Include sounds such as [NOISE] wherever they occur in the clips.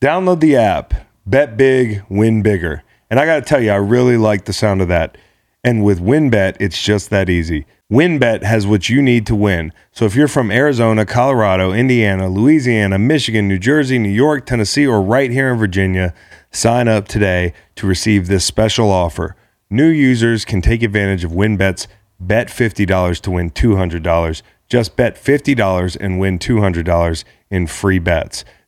Download the app, bet big, win bigger. And I got to tell you, I really like the sound of that. And with WynnBET, it's just that easy. WynnBET has what you need to win. So if you're from Arizona, Colorado, Indiana, Louisiana, Michigan, New Jersey, New York, Tennessee, or right here in Virginia, sign up today to receive this special offer. New users can take advantage of WynnBET's bet $50 to win $200. Just bet $50 and win $200 in free bets.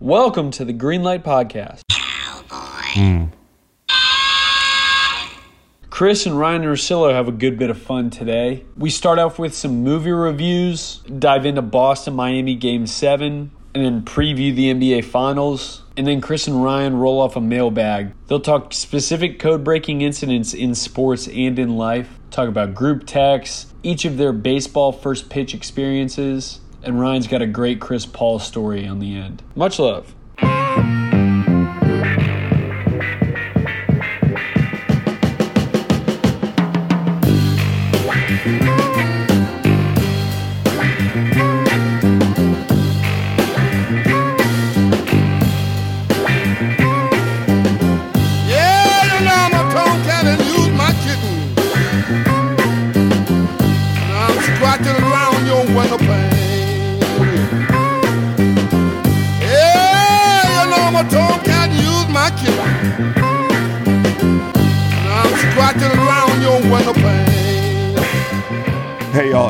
Welcome to the Greenlight Podcast. Cowboy. Chris and Ryen Russillo have a good bit of fun today. We start off with some movie reviews, dive into Boston Miami Game 7, and then preview the NBA Finals. And then Chris and Ryen roll off a mailbag. They'll talk specific code breaking incidents in sports and in life, talk about group texts, each of their baseball first pitch experiences, and Ryen's got a great Chris Paul story on the end. Much love.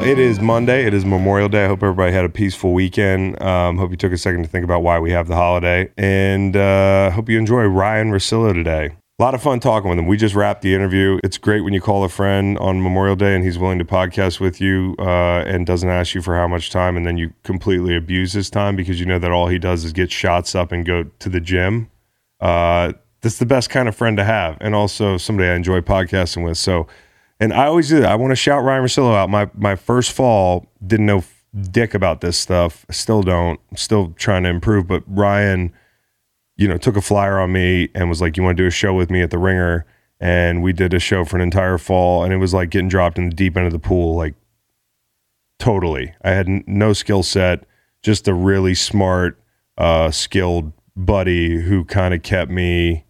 It is Monday. It is Memorial Day. I hope everybody had a peaceful weekend. Um, hope you took a second to think about why we have the holiday. And uh, hope you enjoy Ryen Russillo today. A lot of fun talking with him. We just wrapped the interview. It's great when you call a friend on Memorial Day and he's willing to podcast with you uh, and doesn't ask you for how much time, and then you completely abuse his time because you know that all he does is get shots up and go to the gym. Uh, that's the best kind of friend to have, and also somebody I enjoy podcasting with. So, and I always do that. I want to shout Ryen Russillo out. My my first fall didn't know dick about this stuff. Still don't. Still trying to improve. But Ryen, you know, took a flyer on me and was like, "You want to do a show with me at the Ringer?" And we did a show for an entire fall, and it was like getting dropped in the deep end of the pool, like totally. I had n- no skill set, just a really smart, uh, skilled buddy who kind of kept me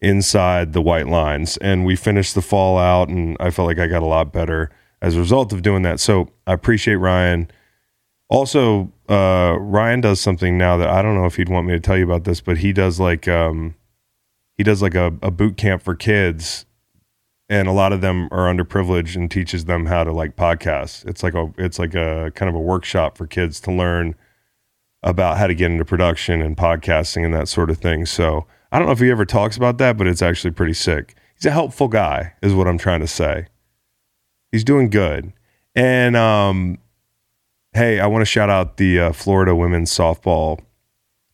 inside the white lines. And we finished the fallout, and I felt like I got a lot better as a result of doing that. So I appreciate Ryen. Also, uh, Ryen does something now that I don't know if he'd want me to tell you about this, but he does like um, he does like a, a boot camp for kids, and a lot of them are underprivileged and teaches them how to like podcast. It's like a it's like a kind of a workshop for kids to learn about how to get into production and podcasting and that sort of thing. So I don't know if he ever talks about that, but it's actually pretty sick. He's a helpful guy, is what I'm trying to say. He's doing good. And um, hey, I want to shout out the uh, Florida women's softball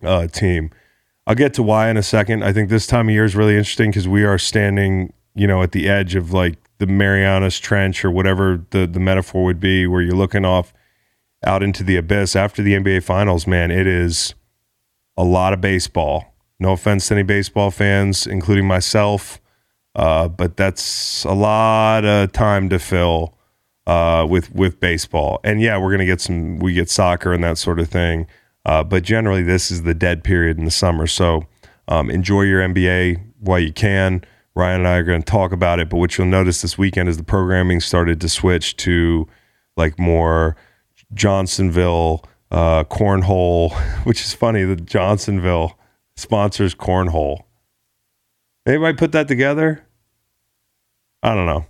uh, team. I'll get to why in a second. I think this time of year is really interesting because we are standing, you know, at the edge of like the Marianas Trench or whatever the the metaphor would be, where you're looking off out into the abyss after the NBA Finals. Man, it is a lot of baseball. No offense to any baseball fans, including myself, uh, but that's a lot of time to fill uh, with with baseball. And yeah, we're gonna get some. We get soccer and that sort of thing. Uh, but generally, this is the dead period in the summer. So um, enjoy your NBA while you can. Ryen and I are going to talk about it. But what you'll notice this weekend is the programming started to switch to like more Johnsonville uh, cornhole, [LAUGHS] which is funny that Johnsonville sponsors cornhole. Anybody put that together? I don't know.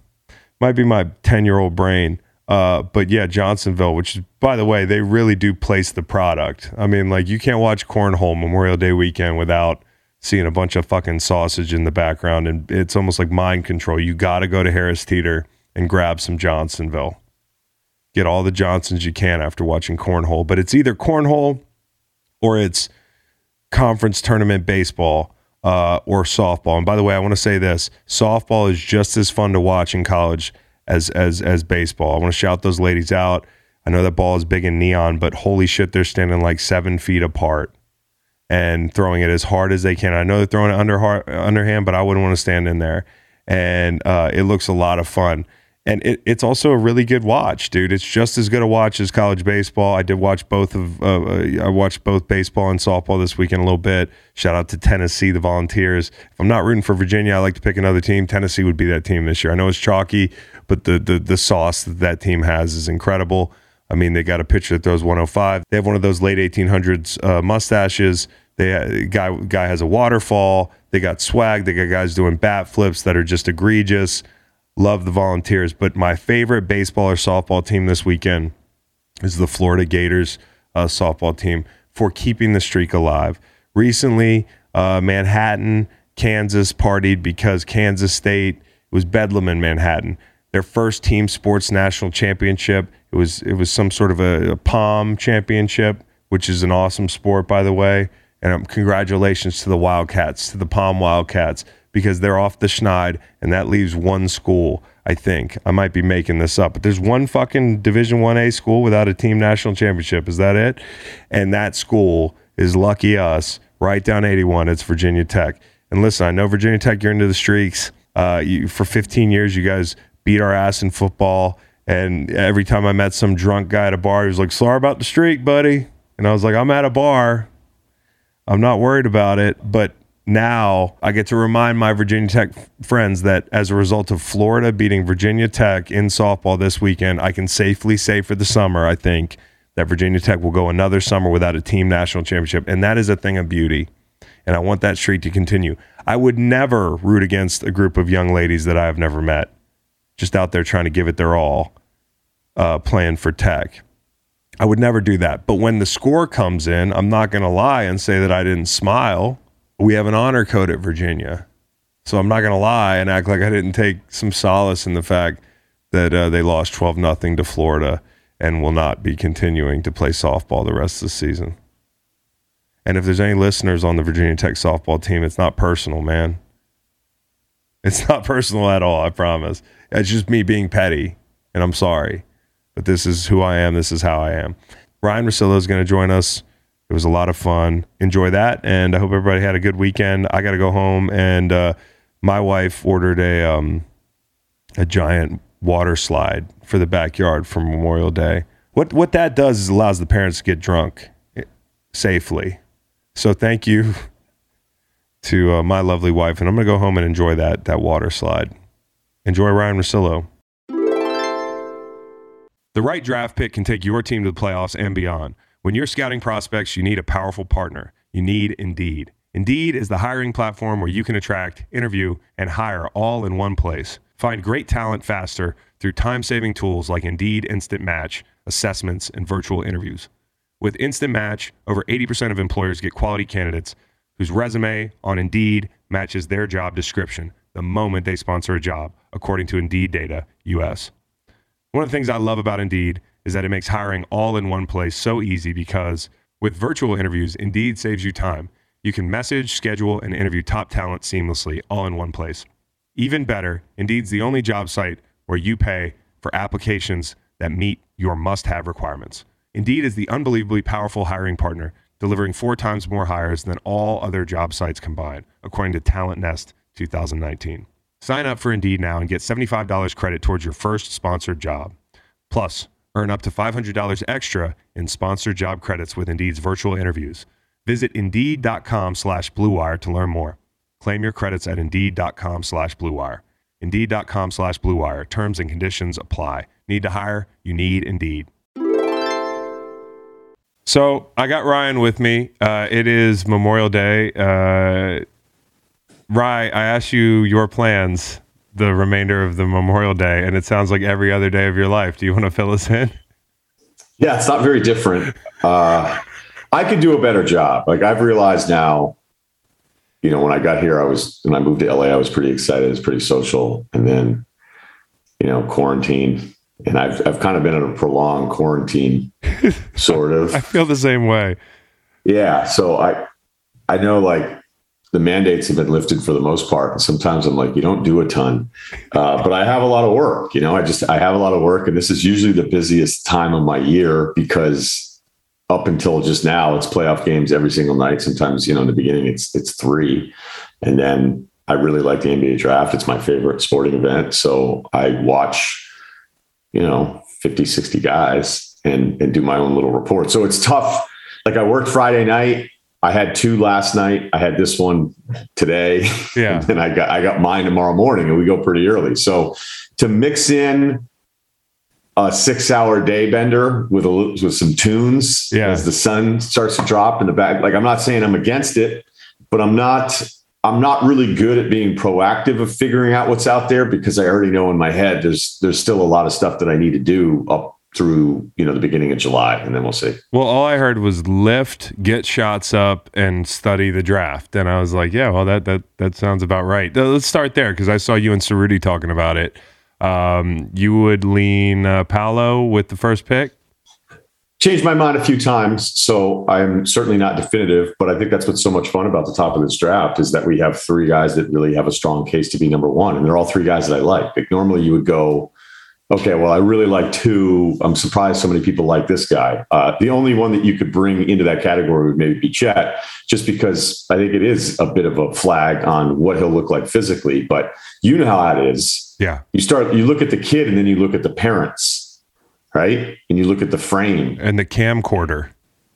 Might be my 10 year old brain. Uh, but yeah, Johnsonville, which is, by the way, they really do place the product. I mean, like, you can't watch Cornhole Memorial Day weekend without seeing a bunch of fucking sausage in the background. And it's almost like mind control. You got to go to Harris Teeter and grab some Johnsonville. Get all the Johnsons you can after watching Cornhole. But it's either Cornhole or it's conference tournament baseball uh, or softball. And by the way, I want to say this: softball is just as fun to watch in college as as as baseball. I want to shout those ladies out. I know that ball is big and neon, but holy shit, they're standing like seven feet apart and throwing it as hard as they can. I know they're throwing it under hard, underhand, but I wouldn't want to stand in there. And uh, it looks a lot of fun and it, it's also a really good watch, dude. It's just as good a watch as college baseball. I did watch both of uh, uh, I watched both baseball and softball this weekend a little bit. Shout out to Tennessee, the Volunteers. If I'm not rooting for Virginia, I like to pick another team. Tennessee would be that team this year. I know it's chalky, but the the the sauce that that team has is incredible. I mean, they got a pitcher that throws 105. They have one of those late 1800s uh, mustaches. They guy guy has a waterfall. They got swag. They got guys doing bat flips that are just egregious love the Volunteers, but my favorite baseball or softball team this weekend is the Florida Gators uh, softball team for keeping the streak alive. Recently, uh, Manhattan, Kansas partied because Kansas State was bedlam in Manhattan. Their first team sports national championship. It was it was some sort of a, a POM championship, which is an awesome sport, by the way. And um, congratulations to the Wildcats, to the POM Wildcats because they're off the schneid, and that leaves one school. I think I might be making this up, but there's one fucking Division One A school without a team national championship. Is that it? And that school is lucky us. Right down 81. It's Virginia Tech. And listen, I know Virginia Tech. You're into the streaks. Uh, you, for 15 years, you guys beat our ass in football. And every time I met some drunk guy at a bar, he was like, "Sorry about the streak, buddy." And I was like, "I'm at a bar. I'm not worried about it." But now I get to remind my Virginia Tech friends that as a result of Florida beating Virginia Tech in softball this weekend, I can safely say for the summer, I think that Virginia Tech will go another summer without a team national championship. And that is a thing of beauty. And I want that streak to continue. I would never root against a group of young ladies that I have never met, just out there trying to give it their all, uh, playing for Tech. I would never do that. But when the score comes in, I'm not going to lie and say that I didn't smile we have an honor code at Virginia. So I'm not going to lie and act like I didn't take some solace in the fact that uh, they lost 12 nothing to Florida and will not be continuing to play softball the rest of the season. And if there's any listeners on the Virginia Tech softball team, it's not personal, man. It's not [LAUGHS] personal at all, I promise. It's just me being petty, and I'm sorry. But this is who I am. This is how I am. Ryen Russillo is going to join us it was a lot of fun. Enjoy that, and I hope everybody had a good weekend. I got to go home, and uh, my wife ordered a um, a giant water slide for the backyard for Memorial Day. What what that does is allows the parents to get drunk eh, safely. So thank you [LAUGHS] to uh, my lovely wife, and I'm gonna go home and enjoy that that water slide. Enjoy Ryen Russillo. The right draft pick can take your team to the playoffs and beyond. When you're scouting prospects, you need a powerful partner. You need Indeed. Indeed is the hiring platform where you can attract, interview, and hire all in one place. Find great talent faster through time saving tools like Indeed Instant Match, assessments, and virtual interviews. With Instant Match, over 80% of employers get quality candidates whose resume on Indeed matches their job description the moment they sponsor a job, according to Indeed Data US. One of the things I love about Indeed is that it makes hiring all in one place so easy because with virtual interviews, Indeed saves you time. You can message, schedule, and interview top talent seamlessly all in one place. Even better, Indeed's the only job site where you pay for applications that meet your must have requirements. Indeed is the unbelievably powerful hiring partner, delivering four times more hires than all other job sites combined, according to Talent Nest 2019. Sign up for Indeed now and get $75 credit towards your first sponsored job. Plus, Earn up to $500 extra in sponsored job credits with Indeed's virtual interviews. Visit Indeed.com slash BlueWire to learn more. Claim your credits at Indeed.com slash BlueWire. Indeed.com slash BlueWire. Terms and conditions apply. Need to hire? You need Indeed. So I got Ryen with me. Uh, it is Memorial Day. Uh, Rye, I asked you your plans the remainder of the Memorial Day, and it sounds like every other day of your life. Do you want to fill us in? Yeah, it's not very different. Uh, I could do a better job. Like I've realized now, you know, when I got here, I was when I moved to LA, I was pretty excited. It's pretty social, and then, you know, quarantine, and I've I've kind of been in a prolonged quarantine, [LAUGHS] sort of. I feel the same way. Yeah, so I I know like the mandates have been lifted for the most part. And sometimes I'm like, you don't do a ton, uh, but I have a lot of work. You know, I just I have a lot of work, and this is usually the busiest time of my year because up until just now, it's playoff games every single night. Sometimes, you know, in the beginning, it's it's three, and then I really like the NBA draft. It's my favorite sporting event, so I watch, you know, 50, 60 guys and and do my own little report. So it's tough. Like I worked Friday night I had two last night. I had this one today. Yeah. [LAUGHS] and I got I got mine tomorrow morning and we go pretty early. So to mix in a six hour day bender with a with some tunes yeah. as the sun starts to drop in the back. Like I'm not saying I'm against it, but I'm not I'm not really good at being proactive of figuring out what's out there because I already know in my head there's there's still a lot of stuff that I need to do up through you know the beginning of July, and then we'll see. Well, all I heard was lift, get shots up, and study the draft, and I was like, yeah, well that that that sounds about right. Let's start there because I saw you and Cerruti talking about it. Um, you would lean uh, Paolo with the first pick. Changed my mind a few times, so I'm certainly not definitive. But I think that's what's so much fun about the top of this draft is that we have three guys that really have a strong case to be number one, and they're all three guys that I like. Like normally, you would go Okay, well, I really like two. I'm surprised so many people like this guy. Uh, the only one that you could bring into that category would maybe be Chet, just because I think it is a bit of a flag on what he'll look like physically. But you know how that is. Yeah. You start, you look at the kid and then you look at the parents, right? And you look at the frame and the camcorder.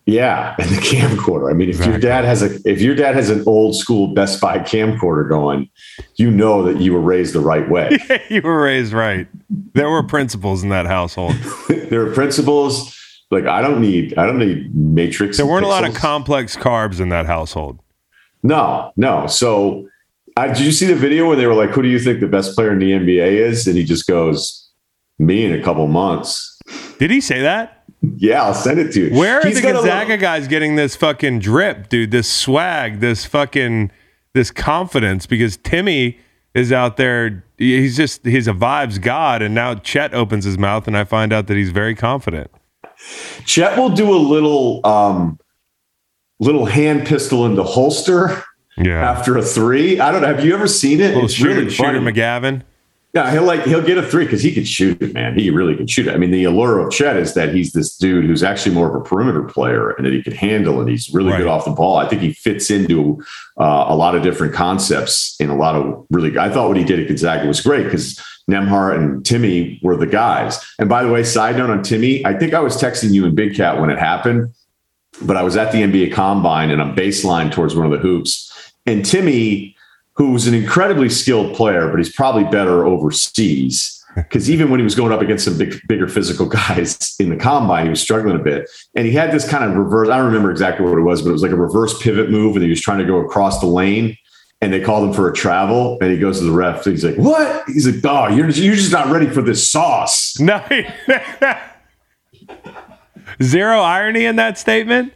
Yeah, and the camcorder. I mean, if exactly. your dad has a if your dad has an old school Best Buy camcorder going, you know that you were raised the right way. [LAUGHS] you were raised right. There were principles in that household. [LAUGHS] there were principles. Like I don't need I don't need matrix. There weren't a lot of complex carbs in that household. No, no. So I, did you see the video where they were like, "Who do you think the best player in the NBA is?" And he just goes, "Me in a couple months." Did he say that? Yeah, I'll send it to you. Where are He's the Gonzaga guys getting this fucking drip, dude? This swag, this fucking this confidence? Because Timmy is out there. He's just he's a vibes god, and now Chet opens his mouth, and I find out that he's very confident. Chet will do a little um little hand pistol into holster. Yeah. After a three, I don't know. Have you ever seen it? Little it's shooter, really shooter McGavin. Yeah, he'll like he'll get a three because he can shoot it, man. He really can shoot it. I mean, the allure of Chet is that he's this dude who's actually more of a perimeter player and that he can handle and he's really right. good off the ball. I think he fits into uh, a lot of different concepts in a lot of really. I thought what he did at Gonzaga was great because Nembhard and Timmy were the guys. And by the way, side note on Timmy, I think I was texting you in Big Cat when it happened, but I was at the NBA Combine and I'm baseline towards one of the hoops, and Timmy who's an incredibly skilled player, but he's probably better overseas. [LAUGHS] Because even when he was going up against some big, bigger physical [LAUGHS] guys in the combine, he was struggling a bit. And he had this kind of reverse. I don't remember exactly what it was, but it was like a reverse pivot move, and he was trying to go across the lane. And they called him for a travel, and he goes to the ref. He's like, "What?" He's like, "Oh, you're you're just not ready for this sauce." [LAUGHS] No, zero irony in that statement.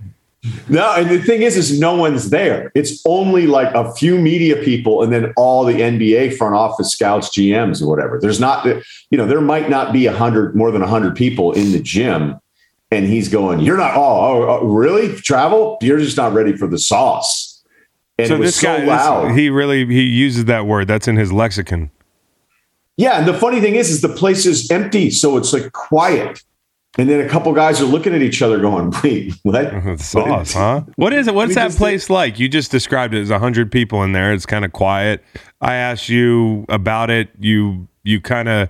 No, and the thing is, is no one's there. It's only like a few media people, and then all the NBA front office scouts, GMs, or whatever. There's not, you know, there might not be a hundred, more than a hundred people in the gym, and he's going, "You're not. Oh, oh, oh, really? Travel? You're just not ready for the sauce." And so this guy, so loud. This, he really he uses that word. That's in his lexicon. Yeah, and the funny thing is, is the place is empty, so it's like quiet. And then a couple guys are looking at each other going, [LAUGHS] wait, what? [LAUGHS] Sauce, huh? What is it? What's that place did- like? You just described it as 100 people in there. It's kind of quiet. I asked you about it. You you kind of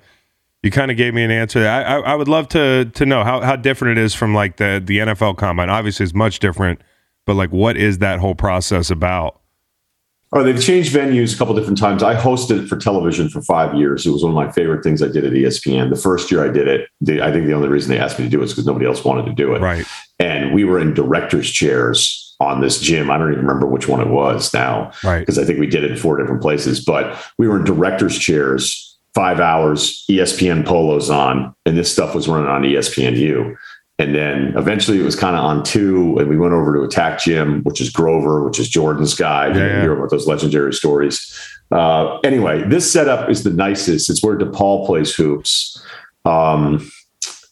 you kind of gave me an answer. I, I, I would love to to know how, how different it is from like the the NFL combine. Obviously, it's much different, but like, what is that whole process about? Oh, they've changed venues a couple different times. I hosted it for television for five years. It was one of my favorite things I did at ESPN. The first year I did it, they, I think the only reason they asked me to do it is because nobody else wanted to do it. Right. And we were in director's chairs on this gym. I don't even remember which one it was now. Right. Because I think we did it in four different places, but we were in director's chairs, five hours, ESPN polos on, and this stuff was running on ESPNU. And then eventually it was kind of on two, and we went over to Attack Gym, which is Grover, which is Jordan's guy. Yeah, you yeah. hear about those legendary stories. Uh, anyway, this setup is the nicest. It's where DePaul plays hoops. Um,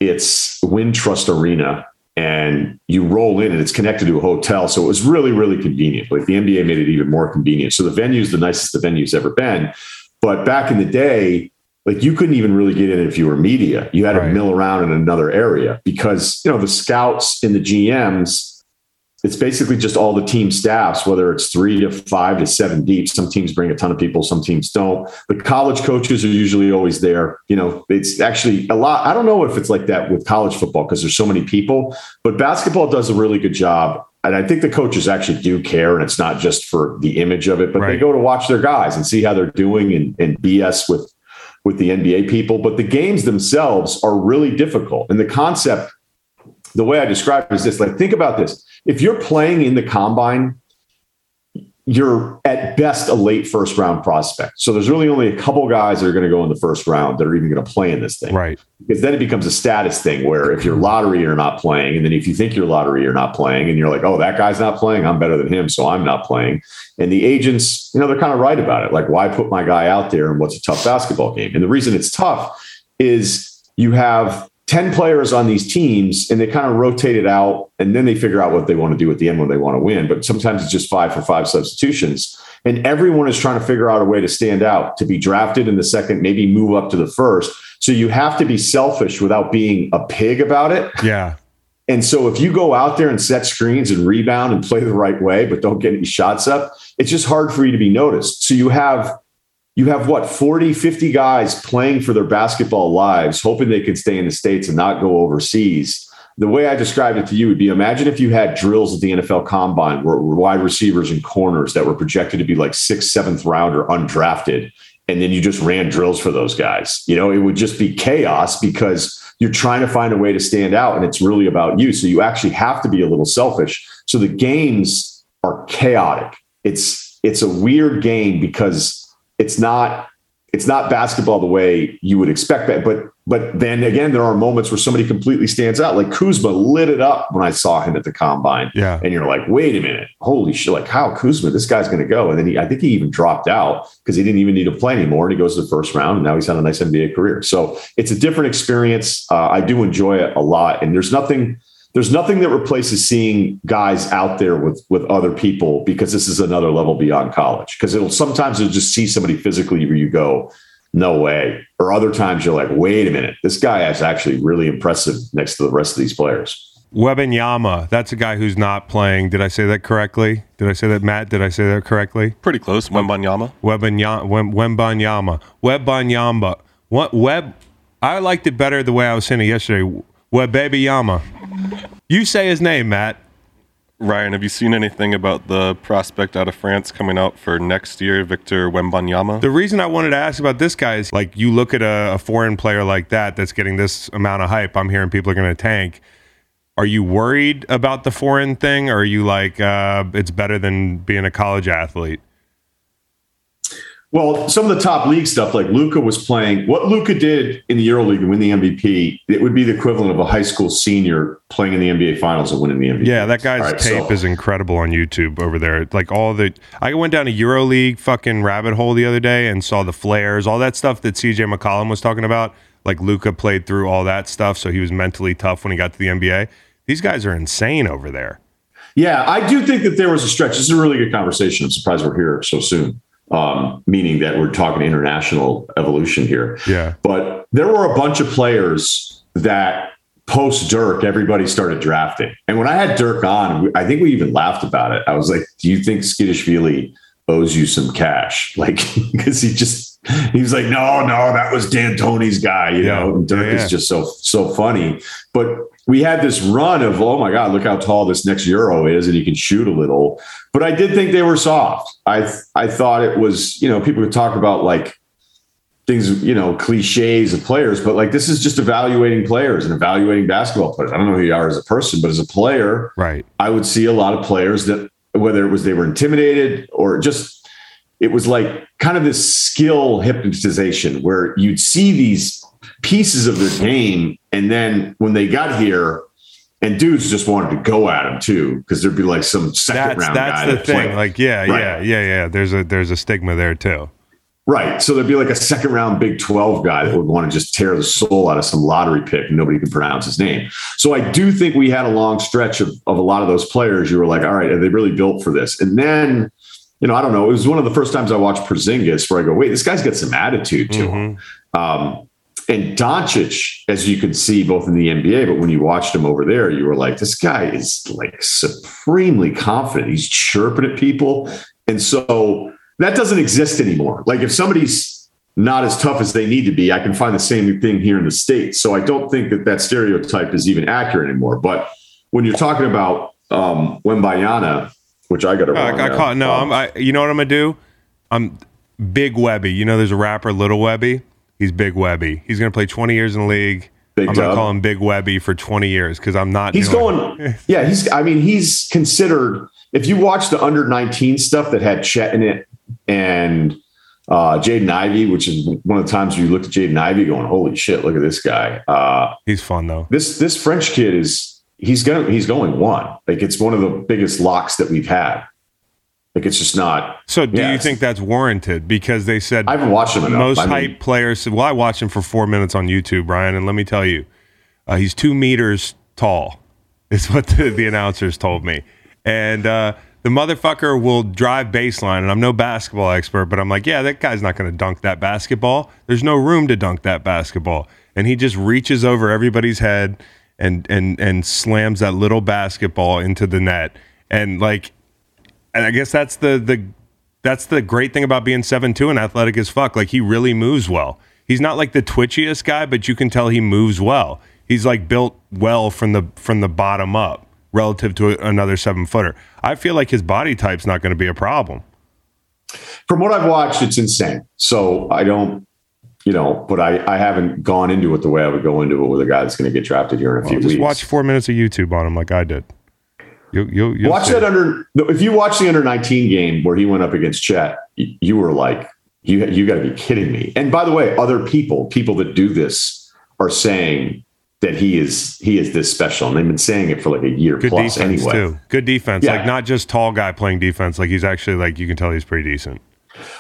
it's Wintrust Arena, and you roll in and it's connected to a hotel. So it was really, really convenient. Like the NBA made it even more convenient. So the venue's the nicest the venue's ever been. But back in the day, like you couldn't even really get in if you were media. You had right. to mill around in another area because, you know, the scouts and the GMs it's basically just all the team staffs, whether it's three to five to seven deep. Some teams bring a ton of people, some teams don't. The college coaches are usually always there. You know, it's actually a lot. I don't know if it's like that with college football because there's so many people, but basketball does a really good job. And I think the coaches actually do care, and it's not just for the image of it, but right. they go to watch their guys and see how they're doing and, and BS with with the NBA people. But the games themselves are really difficult. And the concept, the way I describe it is this: like, think about this if you're playing in the combine, you're at best a late first round prospect. So there's really only a couple guys that are going to go in the first round that are even going to play in this thing. Right. Because then it becomes a status thing where if you're lottery, you're not playing. And then if you think you're lottery, you're not playing. And you're like, oh, that guy's not playing. I'm better than him. So I'm not playing. And the agents, you know, they're kind of right about it. Like, why put my guy out there and what's a tough basketball game? And the reason it's tough is you have 10 players on these teams and they kind of rotate it out and then they figure out what they want to do at the end when they want to win. But sometimes it's just five for five substitutions. And everyone is trying to figure out a way to stand out, to be drafted in the second, maybe move up to the first. So you have to be selfish without being a pig about it. Yeah. And so if you go out there and set screens and rebound and play the right way, but don't get any shots up, it's just hard for you to be noticed. So you have you have what 40 50 guys playing for their basketball lives hoping they can stay in the states and not go overseas. The way i described it to you would be imagine if you had drills at the nfl combine where wide receivers and corners that were projected to be like sixth seventh rounder undrafted and then you just ran drills for those guys. You know it would just be chaos because you're trying to find a way to stand out and it's really about you. So you actually have to be a little selfish. So the games are chaotic. It's it's a weird game because it's not it's not basketball the way you would expect that. But but then again, there are moments where somebody completely stands out. Like Kuzma lit it up when I saw him at the combine. Yeah. And you're like, wait a minute, holy shit! Like how Kuzma, this guy's going to go. And then he, I think he even dropped out because he didn't even need to play anymore. And he goes to the first round, and now he's had a nice NBA career. So it's a different experience. Uh, I do enjoy it a lot, and there's nothing there's nothing that replaces seeing guys out there with with other people because this is another level beyond college. Because it'll sometimes you'll just see somebody physically where you go, no way. Or other times you're like, wait a minute, this guy is actually really impressive next to the rest of these players. Wembanyama, that's a guy who's not playing. Did I say that correctly? Did I say that, Matt? Did I say that correctly? Pretty close. Wembanyama. Wembanyama. Wembanyama. Wembanyama. What Web? I liked it better the way I was saying it yesterday. Web Baby Yama. You say his name, Matt. Ryen, have you seen anything about the prospect out of France coming out for next year, Victor Wembanyama? The reason I wanted to ask about this guy is like you look at a, a foreign player like that that's getting this amount of hype. I'm hearing people are going to tank. Are you worried about the foreign thing, or are you like uh, it's better than being a college athlete? Well, some of the top league stuff, like Luka was playing, what Luka did in the EuroLeague and win the MVP, it would be the equivalent of a high school senior playing in the NBA Finals and winning the MVP. Yeah, that guy's right, tape so. is incredible on YouTube over there. Like all the, I went down a EuroLeague fucking rabbit hole the other day and saw the flares, all that stuff that CJ McCollum was talking about. Like Luka played through all that stuff, so he was mentally tough when he got to the NBA. These guys are insane over there. Yeah, I do think that there was a stretch. This is a really good conversation. I'm surprised we're here so soon um, meaning that we're talking international evolution here. Yeah. But there were a bunch of players that post Dirk, everybody started drafting. And when I had Dirk on, I think we even laughed about it. I was like, do you think Tskitishvili owes you some cash? [LAUGHS] Like, because he just, he was like, no, no, that was D'Antoni's guy, you know, and Dirk yeah. is just so, so funny. But we had this run of, oh my God, look how tall this next Euro is, and he can shoot a little. But I did think they were soft. I I thought it was, you know, people would talk about like things, you know, cliches of players, but like this is just evaluating players and evaluating basketball players. I don't know who you are as a person, but as a player, right? I would see a lot of players that whether it was they were intimidated or just it was like kind of this skill hypnotization where you'd see these pieces of their game. And then when they got here, and dudes just wanted to go at him too, because there'd be like some second that's, round that's guy. the thing. Like, yeah, right. yeah, yeah, yeah. There's a there's a stigma there too. Right. So there'd be like a second round Big 12 guy that would want to just tear the soul out of some lottery pick and nobody can pronounce his name. So I do think we had a long stretch of, of a lot of those players. You were like, all right, are they really built for this? And then, you know, I don't know. It was one of the first times I watched Porzingis where I go, wait, this guy's got some attitude to him. Um, and Doncic, as you could see both in the NBA, but when you watched him over there, you were like, this guy is like supremely confident. He's chirping at people. And so that doesn't exist anymore. Like if somebody's not as tough as they need to be, I can find the same thing here in the States. So I don't think that that stereotype is even accurate anymore. But when you're talking about um, Wembayana, which I got to No, I, I caught. No, I'm. I, you know what I'm gonna do? I'm Big Webby. You know, there's a rapper, Little Webby. He's Big Webby. He's gonna play 20 years in the league. Big I'm gonna call him Big Webby for 20 years because I'm not. He's going, [LAUGHS] yeah, he's, I mean, he's considered, if you watch the under 19 stuff that had Chet in it and uh, Jaden Ivey, which is one of the times you looked at Jaden Ivey going, holy shit, look at this guy. Uh, He's fun though. this, this French kid is, he's going to, he's going one. Like it's one of the biggest locks that we've had. Like it's just not, So do Yeah, you think that's warranted? Because they said I haven't watched him enough. most I mean, hype players. Well, I watched him for four minutes on YouTube, Brian, and let me tell you, uh, he's two meters tall. [LAUGHS] Is what the, the announcers told me, and uh, the motherfucker will drive baseline. And I'm no basketball expert, but I'm like, yeah, that guy's not going to dunk that basketball. There's no room to dunk that basketball, and he just reaches over everybody's head and and and slams that little basketball into the net, and like and I guess that's the the that's the great thing about being seven two and athletic as fuck. Like he really moves well. He's not like the twitchiest guy, but you can tell he moves well. He's like built well from the from the bottom up relative to another seven footer. I feel like his body type's not going to be a problem. from what I've watched, it's insane. So I don't, you know, but I, I haven't gone into it the way I would go into it with a guy that's going to get drafted here in a few Just weeks. watch four minutes of YouTube on him, like I did. You you you watch that under if you watch the under 19 game where he went up against Chet, you were like, you you got to be kidding me. And by the way, other people, people that do this, are saying that he is he is this special, and they've been saying it for like a year Good plus defense anyway. too. Good defense. Yeah. Like not just tall guy playing defense. Like he's actually like you can tell he's pretty decent.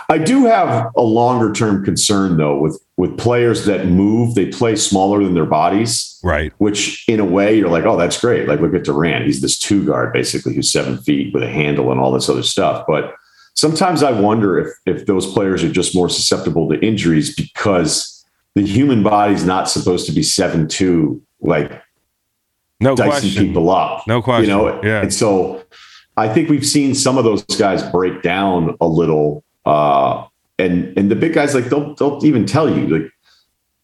I do have a longer term concern though with with players that move, they play smaller than their bodies. Right. which in a way you're like, oh, that's great. Like look at Durant. He's this two guard basically who's seven feet with a handle and all this other stuff. But sometimes I wonder if if those players are just more susceptible to injuries because the human body's not supposed to be seven two, like No dicing question. people up. No question. You know, Yeah. and so I think we've seen some of those guys break down a little. Uh and and the big guys like they'll they'll even tell you like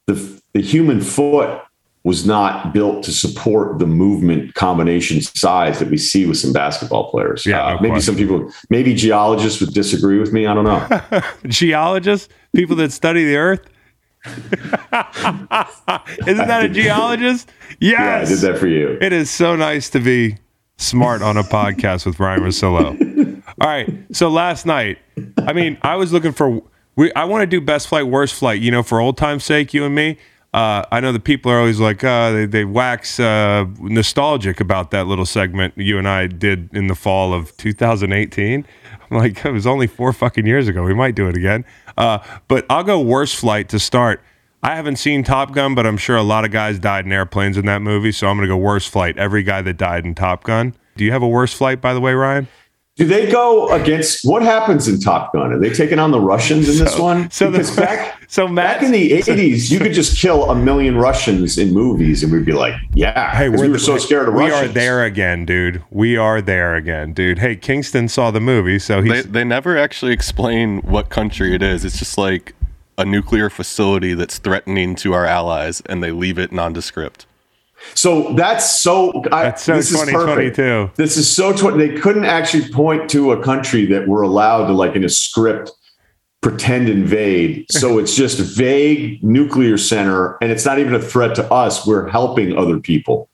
the the human foot was not built to support the movement combination size that we see with some basketball players. Yeah, Uh, no maybe question. some people, maybe geologists would disagree with me. I don't know. [LAUGHS] Geologists, people that study the earth. [LAUGHS] Isn't that a [LAUGHS] geologist? yeah, I did that for you. It is so nice to be smart on a podcast with Ryen Russillo. All right. So last night, I mean, I was looking for we I want to do best flight, worst flight, you know, for old time's sake, you and me. Uh, I know the people are always like, uh, they, they wax uh, nostalgic about that little segment you and I did in the fall of 2018. I'm like, it was only four fucking years ago. We might do it again. Uh, but I'll go worst flight to start. I haven't seen Top Gun, but I'm sure a lot of guys died in airplanes in that movie. So I'm going to go worst flight. Every guy that died in Top Gun. Do you have a worst flight, by the way, Ryen? Do they go against what happens in Top Gun? Are they taking on the Russians in this one? So the back [LAUGHS] so Matt back in the [LAUGHS] eighties, you could just kill a million Russians in movies, and we'd be like, "Yeah," Hey, because we we're were so scared of we Russians. are there again, dude. We are there again, dude. Hey, Kingston saw the movie, so They, they never actually explain what country it is. It's just like a nuclear facility that's threatening to our allies, and they leave it nondescript. So that's so. I, That's so this is perfect. This is so. Tw- they couldn't actually point to a country that we're allowed to, like in a script, pretend invade. So it's just [LAUGHS] vague nuclear center, and it's not even a threat to us. We're helping other people.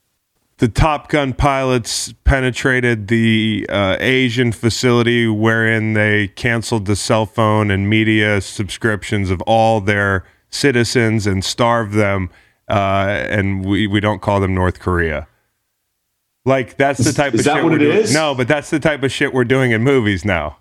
the Top Gun pilots penetrated the uh, Asian facility wherein they canceled the cell phone and media subscriptions of all their citizens and starved them. Uh, and we, we don't call them North Korea. Like that's the type is of that shit what we're it doing. is? No, but that's the type of shit we're doing in movies now.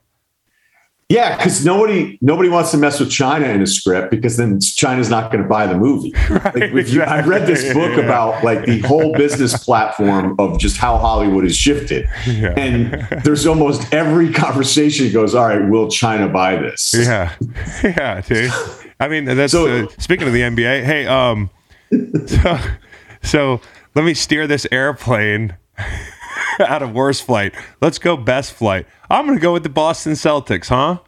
Yeah, because nobody nobody wants to mess with China in a script because then China's not going to buy the movie. [LAUGHS] Right, like, you, I read this book Yeah. about like the whole business platform of just how Hollywood has shifted, Yeah. and there's almost every conversation goes, "All right, will China buy this?" Yeah, [LAUGHS] yeah, dude. I mean, that's So- uh, speaking of the NBA. Hey, um, [LAUGHS] so, so let me steer this airplane [LAUGHS] out of worst flight. Let's go best flight. I'm gonna go with the Boston Celtics, huh?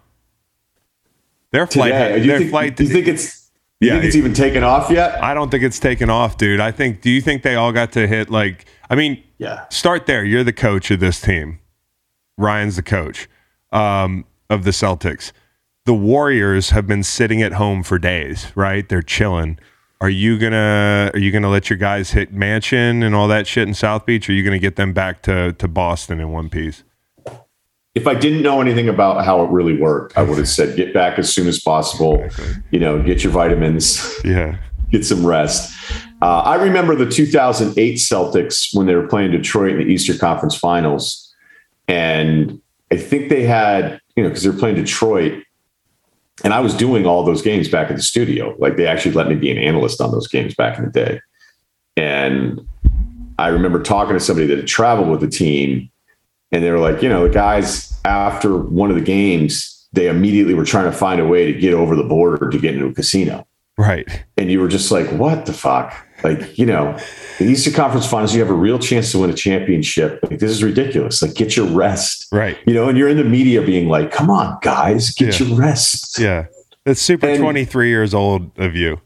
Their flight, Today, you their think, flight. do you think it's you Yeah, think it's even taken off yet? I don't think it's taken off, dude. I think. Do you think they all got to hit like? I mean, Yeah. Start there. You're the coach of this team. Ryen's the coach um, of the Celtics. The Warriors have been sitting at home for days, right? They're chilling. Are you gonna Are you gonna let your guys hit Mansion and all that shit in South Beach? Or are you gonna get them back to to Boston in one piece? if I didn't know anything about how it really worked, I would have said get back as soon as possible. You know, get your vitamins, Yeah. get some rest. Uh, I remember the 2008 Celtics when they were playing Detroit in the Eastern Conference Finals, and I think they had you know because they were playing Detroit, and I was doing all those games back at the studio. Like they actually let me be an analyst on those games back in the day, and I remember talking to somebody that had traveled with the team and they were like, you know, the guys after one of the games, they immediately were trying to find a way to get over the border to get into a casino. Right. And you were just like, what the fuck? Like, you know, the Eastern Conference Finals, you have a real chance to win a championship. Like, this is ridiculous. Like, get your rest. Right. You know, and you're in the media being like, come on, guys, get Yeah. your rest. Yeah. It's super And- 23 years old of you.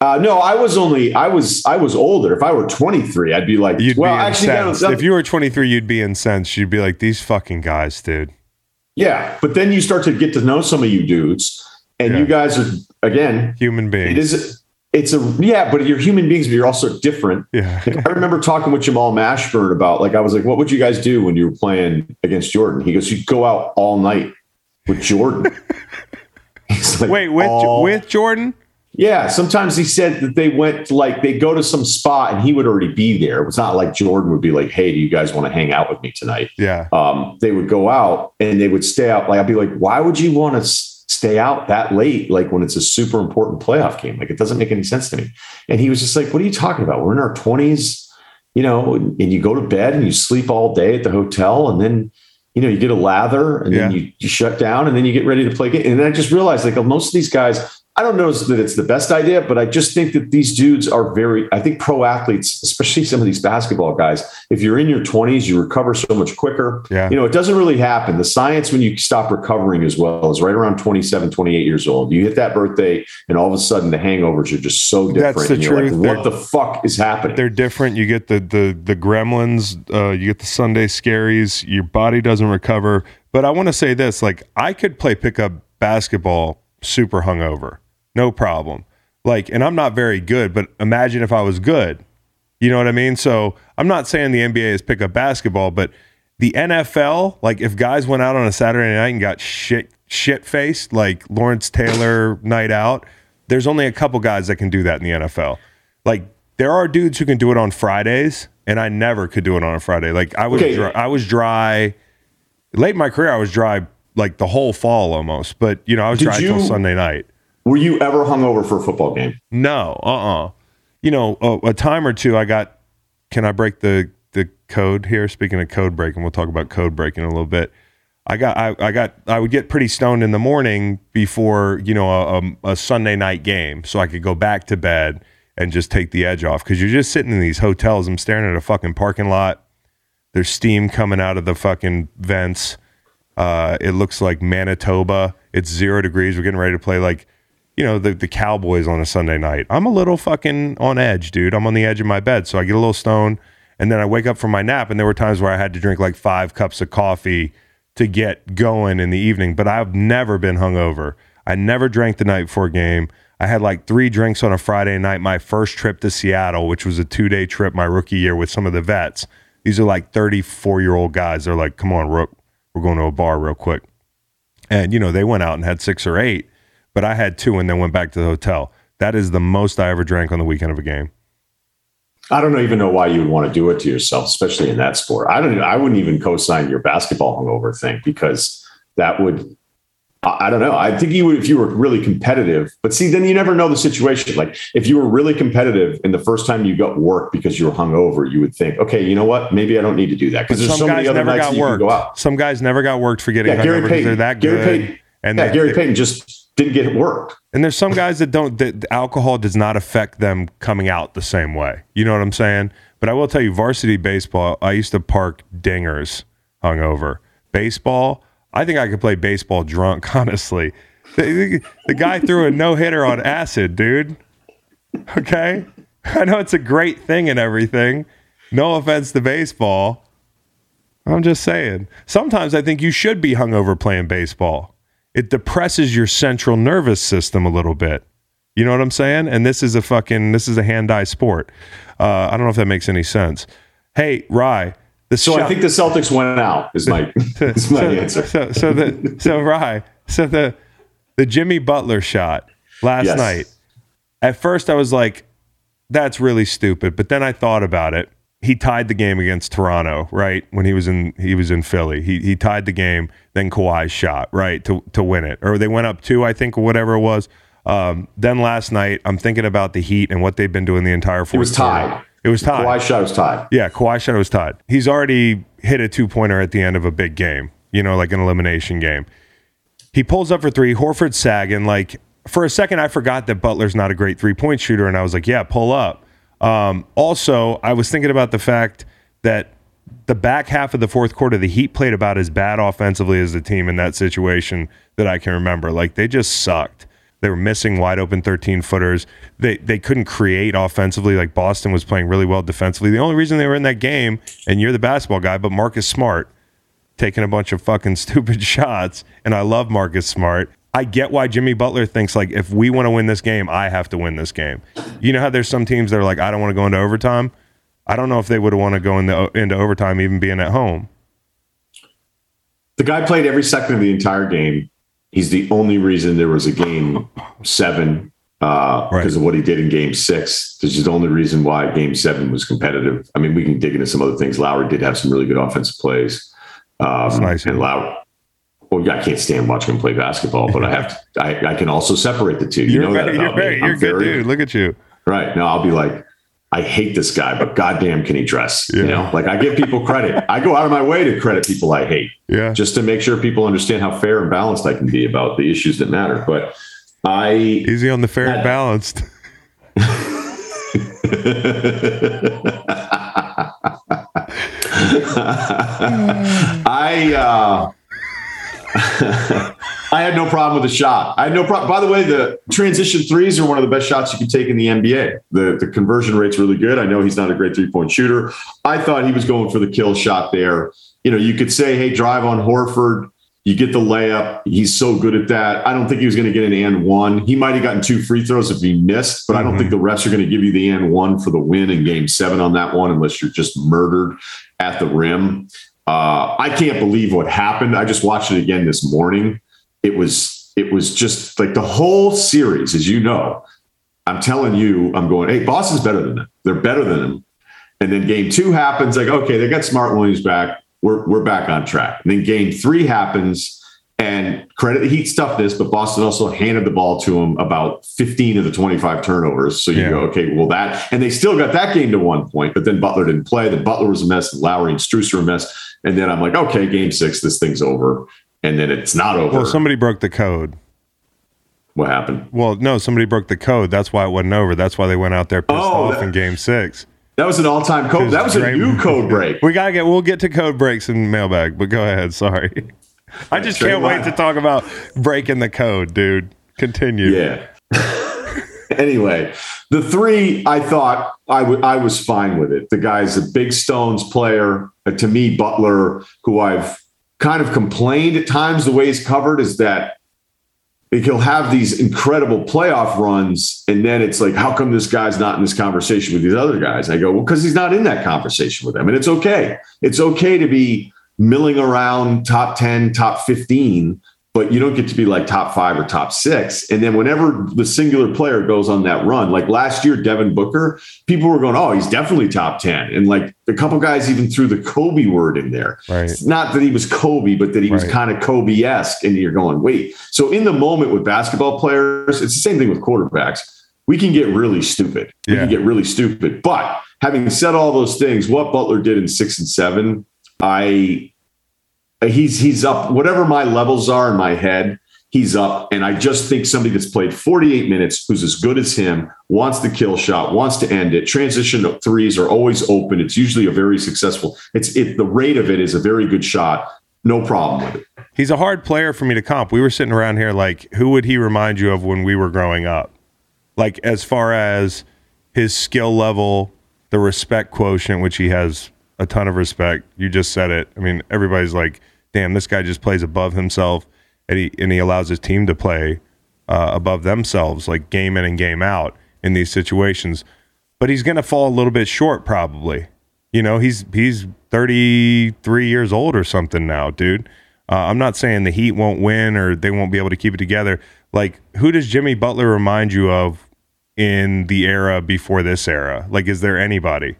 Uh, no, I was only, I was, I was older. If I were 23, I'd be like, You'd well, be actually, that was- if you were 23, you'd be incensed. You'd be like, these fucking guys, dude. yeah. But then you start to get to know some of you dudes, and Yeah. you guys are, again, Human beings. It is. It's a yeah, but you're human beings, but you're also different. Yeah. I remember talking with Jamal Mashburn about like I was like, what would you guys do when you were playing against Jordan? He goes, you go out all night with Jordan. [LAUGHS] He's like, Wait, with all- with Jordan? yeah. Sometimes he said that they went to, like they go to some spot and he would already be there. It was not like Jordan would be like, hey, do you guys want to hang out with me tonight? Yeah. um, they would go out and they would stay out. Like I'd be like, why would you want to stay out that late? Like when it's a super important playoff game, like it doesn't make any sense to me. And he was just like, what are you talking about? We're in our twenties, you know, and you go to bed and you sleep all day at the hotel and then, you know, you get a lather and then you, you shut down and then you get ready to play. game. And then I just realized like most of these guys, I don't know that it's the best idea, but I just think that these dudes are very, I think pro athletes, especially some of these basketball guys, if you're in your 20s, you recover so much quicker. Yeah. You know, it doesn't really happen. The science when you stop recovering as well is right around 27, 28 years old. You hit that birthday and all of a sudden the hangovers are just so different. That's the And you're truth. Like, what the fuck is happening? They're different. You get the the the gremlins, uh, you get the Sunday scaries, your body doesn't recover. But I want to say this, like I could play pickup basketball super hungover. No problem. Like, and I'm not very good, but imagine if I was good. You know what I mean? So I'm not saying the NBA is pickup basketball, but the NFL, like if guys went out on a Saturday night and got shit shit faced, like Lawrence Taylor night out, there's only a couple guys that can do that in the NFL. Like there are dudes who can do it on Fridays, and I never could do it on a Friday. Like I was Okay. dry, I was dry late in my career. I was dry like the whole fall almost, but you know I was Did dry till Sunday night. Were you ever hungover for a football game? No, uh, uh You know, a, a time or two, I got. Can I break the the code here? Speaking of code breaking, we'll talk about code breaking in a little bit. I got, I, I got, I would get pretty stoned in the morning before you know a, a, a Sunday night game, so I could go back to bed and just take the edge off. Because you're just sitting in these hotels. I'm staring at a fucking parking lot. There's steam coming out of the fucking vents. Uh, it looks like Manitoba. It's zero degrees. We're getting ready to play like, you know, the, the Cowboys on a Sunday night. I'm a little fucking on edge, dude. I'm on the edge of my bed. So I get a little stone and then I wake up from my nap. And there were times where I had to drink like five cups of coffee to get going in the evening. But I've never been hungover. I never drank the night before game. I had like three drinks on a Friday night, my first trip to Seattle, which was a two day trip my rookie year with some of the vets. These are like 34 year old guys. They're like, come on, Rook, we're going to a bar real quick. And, you know, they went out and had six or eight, but I had two and then went back to the hotel. That is the most I ever drank on the weekend of a game. I don't even know why you would want to do it to yourself, especially in that sport. I don't. I wouldn't even co-sign your basketball hungover thing because that would I I don't know. I think you would if you were really competitive. But see, then you never know the situation. Like if you were really competitive and the first time you got work because you were hungover, you would think, okay, you know what? Maybe I don't need to do that because there's Some so guys many other never nights you can go out. Some guys never got worked for getting Yeah, hungover because they're that Gary good. Payton. And yeah, Gary Payton just didn't get work. And there's some guys that don't that alcohol does not affect them coming out the same way. You know what I'm saying? But I will tell you, varsity baseball, I used to park dingers hungover. Baseball, I think I could play baseball drunk, [LAUGHS] honestly. The, the guy threw a no hitter on acid, dude. Okay? I know it's a great thing and everything. No offense to baseball. I'm just saying. Sometimes I think you should be hungover playing baseball. It depresses your central nervous system a little bit. You know what I'm saying? And this is a fucking this is a hand-eye sport. Uh, I don't know if that makes any sense. Hey, Rye, So I think the Celtics went out. Is my [LAUGHS] [LAUGHS] is my so, answer. So so the so Rye, so the the Jimmy Butler shot last Yes. night. At first I was like, that's really stupid. But then I thought about it. He tied the game against Toronto, right? When he was in he was in Philly. He he tied the game, then Kawhi shot, right, to to win it. Or they went up two, I think, or whatever it was. Um, then last night, I'm thinking about the Heat and what they've been doing the entire fourth. It was quarter. tied. It was tied. Kawhi shot was tied. Yeah, Kawhi shot was tied. He's already hit a two pointer at the end of a big game, you know, like an elimination game. He pulls up for three. Horford sagging. Like for a second, I forgot that Butler's not a great three point shooter, and I was like, yeah, pull up. Um, also, I was thinking about the fact that the back half of the fourth quarter, the Heat played about as bad offensively as the team in that situation that I can remember. Like they just sucked. They were missing wide open 13 footers. They they couldn't create offensively. Like Boston was playing really well defensively. The only reason they were in that game, and you're the basketball guy, but Marcus Smart taking a bunch of fucking [LAUGHS] stupid shots. And I love Marcus Smart. I get why Jimmy Butler thinks like if we want to win this game, I have to win this game. You know how there's some teams that are like, I don't want to go into overtime. I don't know if they would want to go into into overtime even being at home. The guy played every second of the entire game. He's the only reason there was a game seven uh, Right. because of what he did in game six. This is the only reason why game seven was competitive. I mean, we can dig into some other things. Lowry did have some really good offensive plays. Um, nice. And Lowry, well, yeah, I can't stand watching him play basketball, but I have to, I, I can also separate the two. You You're know that very, you're about me. very, you're a good very- dude. Look at you. Right. Now I'll be like, I hate this guy, but goddamn can he dress? You know, like I give people credit. I go out of my way to credit people I hate Yeah. just to make sure people understand how fair and balanced I can be about the issues that matter. But I Easy on the fair and balanced. [LAUGHS] [LAUGHS] I uh [LAUGHS] I had no problem with the shot. I had no problem. By the way, the transition threes are one of the best shots you can take in the NBA. The the conversion rate's really good. I know he's not a great three point shooter. I thought he was going for the kill shot there. You know, you could say, hey, drive on Horford. You get the layup. He's so good at that. I don't think he was going to get an and one. He might have gotten two free throws if he missed, but I don't think mm-hmm. the refs are going to give you the and one for the win in game seven on that one unless you're just murdered at the rim. Uh, I can't believe what happened. I just watched it again this morning. It was it was just like the whole series, as you know. I'm telling you, I'm going, hey, Boston's better than them. They're better than them. And then game two happens, like, okay, they got Smart Williams back. We're we're back on track. And then game three happens, and credit the Heat's this, but Boston also handed the ball to him about 15 of the 25 turnovers. So you Yeah. go, okay, well, that, and they still got that game to one point, but then Butler didn't play. Then Butler was a mess, Lowry and Strus were a mess. And then I'm like, okay, game six, this thing's over. And then it's not over. Well, somebody broke the code. what happened? Well, no, somebody broke the code. That's why it wasn't over. That's why they went out there pissed Oh, off that- in game six. That was an all-time code. That was a new code break. [LAUGHS] We gotta get. We'll get to code breaks in mailbag, but go ahead. Sorry, [LAUGHS] I just can't wait to talk about breaking the code, dude. Continue. Yeah. [LAUGHS] anyway, the three, I thought I I was fine with it. The guy's a big Stones player. Uh, to me, Butler, who I've kind of complained at times the way he's covered, is that he'll have these incredible playoff runs, and then it's like, how come this guy's not in this conversation with these other guys? I go, well, because he's not in that conversation with them, and it's okay. It's okay to be milling around top ten, top fifteen, but you don't get to be like top five or top six. And then whenever the singular player goes on that run, like last year, Devin Booker, people were going, oh, he's definitely top 10. And like a couple guys even threw the Kobe word in there. Right. It's not that he was Kobe, but that he was kind of Kobe esque. And you're going, wait. So in the moment with basketball players, it's the same thing with quarterbacks. We can get really stupid. We can get really stupid. But having said all those things, what Butler did in six and seven, I he's he's up whatever my levels are in my head he's up. And i just think somebody that's played 48 minutes who's as good as him wants the kill shot wants to end it. Transition threes are always open. It's usually a very successful it's it the rate of it is a very good shot. No problem with it. He's a hard player for me to comp. We were sitting around here like, who would he remind you of when we were growing up? Like, as far as his skill level, the respect quotient, which he has a ton of respect. You just said it. I mean, everybody's like, damn, this guy just plays above himself, and he and he allows his team to play uh, above themselves, like game in and game out in these situations. But he's going to fall a little bit short, probably. You know, he's he's 33 years old or something now, dude. Uh, I'm not saying the Heat won't win or they won't be able to keep it together. Like, who does Jimmy Butler remind you of in the era before this era? Like, is there anybody?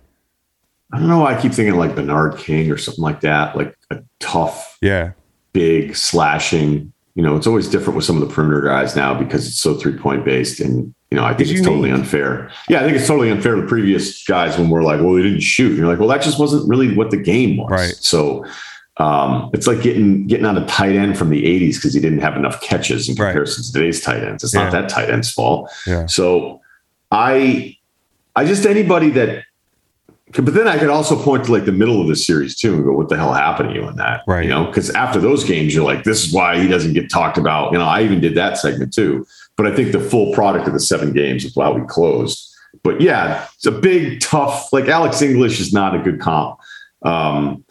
I don't know why i keep thinking like bernard king or something like that like a tough Yeah, big slashing you know it's always different with some of the perimeter guys now because it's so three point based and you know i think It's it's, totally unfair yeah i think it's totally unfair to previous guys when we're like well they didn't shoot and you're like well that just wasn't really what the game was Right. so um, it's like getting getting on a tight end from the 80s because he didn't have enough catches in Right. comparison to today's tight ends it's Yeah. not that tight end's fault yeah. so I I just anybody that but then I could also point to like the middle of the series too and go, what the hell happened to you in that? Right. You know, because after those games, you're like, this is why he doesn't get talked about. You know, I even did that segment too. But I think the full product of the seven games is how we closed. But yeah, it's a big, tough, like Alex English is not a good comp. Um,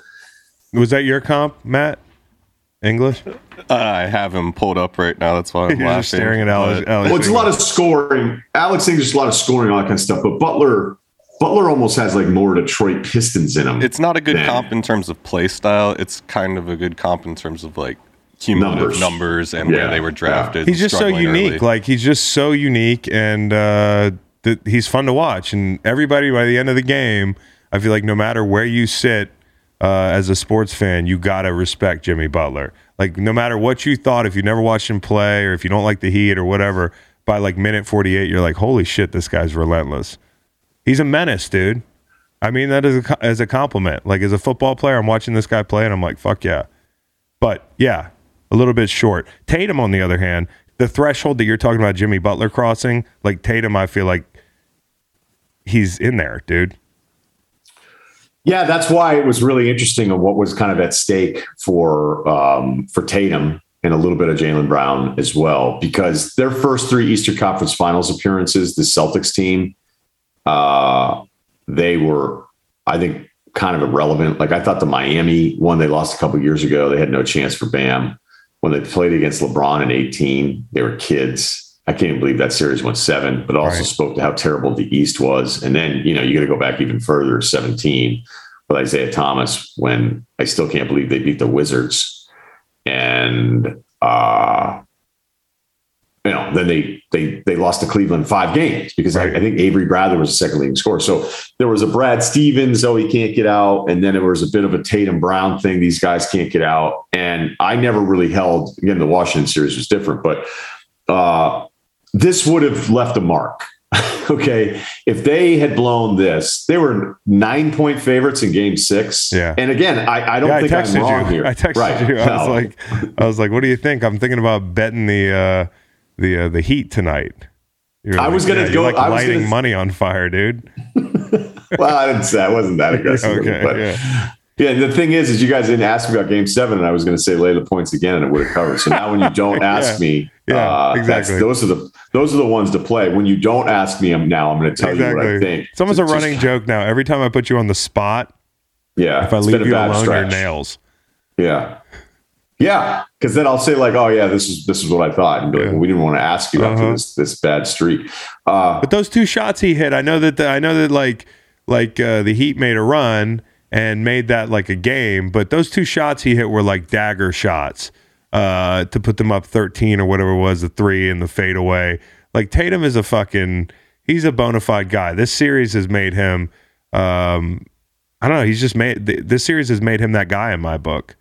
Was that your comp, Matt? English? I have him pulled up right now. That's why I'm [LAUGHS] laughing. just staring at Alex. Alex well, it's a lot of scoring. Alex English, is a lot of scoring, all that kind of stuff. But Butler, Butler almost has like more Detroit Pistons in him. It's not a good Then- comp in terms of play style. It's kind of a good comp in terms of like cumulative Numbers. numbers, and Yeah, where they were drafted. He's just so unique. early. Like he's just so unique, and uh, th- he's fun to watch. And everybody by the end of the game, I feel like no matter where you sit uh, as a sports fan, you gotta respect Jimmy Butler. Like no matter what you thought, if you never watched him play, or if you don't like the Heat or whatever, by like minute forty eight, you're like, holy shit, this guy's relentless. He's a menace, dude. I mean that as a as a compliment. Like as a football player, I'm watching this guy play, and I'm like, fuck yeah. But yeah, a little bit short. Tatum, on the other hand, the threshold that you're talking about, Jimmy Butler crossing, like Tatum, I feel like he's in there, dude. Yeah, that's why it was really interesting of what was kind of at stake for um, for Tatum and a little bit of Jaylen Brown as well, because their first three Eastern Conference Finals appearances, the Celtics team, uh, they were, I think, kind of irrelevant. Like I thought the Miami one they lost a couple years ago, they had no chance for Bam. When they played against LeBron in 18, they were kids. I can't even believe that series went seven, but also Right. spoke to how terrible the East was. And then, you know, you got to go back even further, 17 with Isaiah Thomas when I still can't believe they beat the Wizards. And uh you know, then they they they lost to Cleveland five games because Right. I, I think Avery Bradley was the second leading scorer. So there was a Brad Stevens, oh, he can't get out, and then there was a bit of a Tatum Brown thing. These guys can't get out, and I never really held. Again, the Washington series was different, but uh, this would have left a mark. [LAUGHS] okay, if they had blown this, they were nine point favorites in Game Six. Yeah. and again, I, I don't Yeah, think I'm texted wrong you. here. [LAUGHS] I texted Right. you. I was like, I was like, what do you think? I'm thinking about betting the uh, the uh, the Heat tonight. You're I was gonna you're go- like I lighting gonna- money on fire, dude. [LAUGHS] well, I didn't say I wasn't that aggressive. Okay, but yeah. Yeah, the thing is, is you guys didn't ask me about Game Seven, and I was going to say lay the points again, and it would have covered. So now, when you don't [LAUGHS] ask Yeah. me, Yeah, uh, exactly. those are the those are the ones to play. When you don't ask me, I'm now I'm going to tell you what I think. It's almost a Just- running joke now. Every time I put you on the spot, Yeah, if I leave you alone, stretch. your nails. Yeah, yeah, because then I'll say like, oh yeah, this is this is what I thought, and be like, well, we didn't want to ask you after Uh-huh. this this bad streak. Uh, But those two shots he hit, I know that the, I know that like like uh, the Heat made a run and made that like a game, but those two shots he hit were like dagger shots. uh, to put them up 13 or whatever it was, the three and the fadeaway. Like Tatum is a fucking, he's a bona fide guy. This series has made him, um, I don't know, he's just made, th- this series has made him that guy in my book.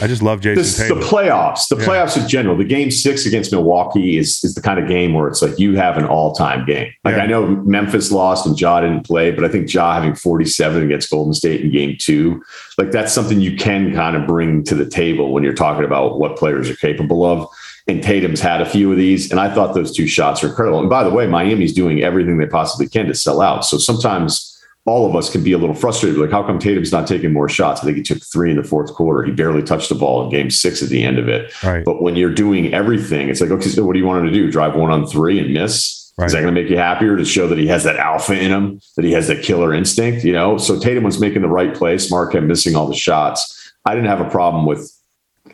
I just love Jason This, the playoffs, the Yeah. playoffs in general, the game six against Milwaukee is, is the kind of game where it's like you have an all time game. Like Yeah. I know Memphis lost and Ja didn't play, but I think Ja having 47 against Golden State in game two, like that's something you can kind of bring to the table when you're talking about what players are capable of. And Tatum's had a few of these, and I thought those two shots were incredible. And by the way, Miami's doing everything they possibly can to sell out. So sometimes all of us can be a little frustrated. Like, how come Tatum's not taking more shots? I think he took three in the fourth quarter. He barely touched the ball in game six at the end of it. Right. But when you're doing everything, it's like, okay, so what do you want him to do? Drive one on three and miss? Right. Is that going to make you happier to show that he has that alpha in him, that he has that killer instinct? You know, so Tatum was making the right play. Smart kept missing all the shots. I didn't have a problem with.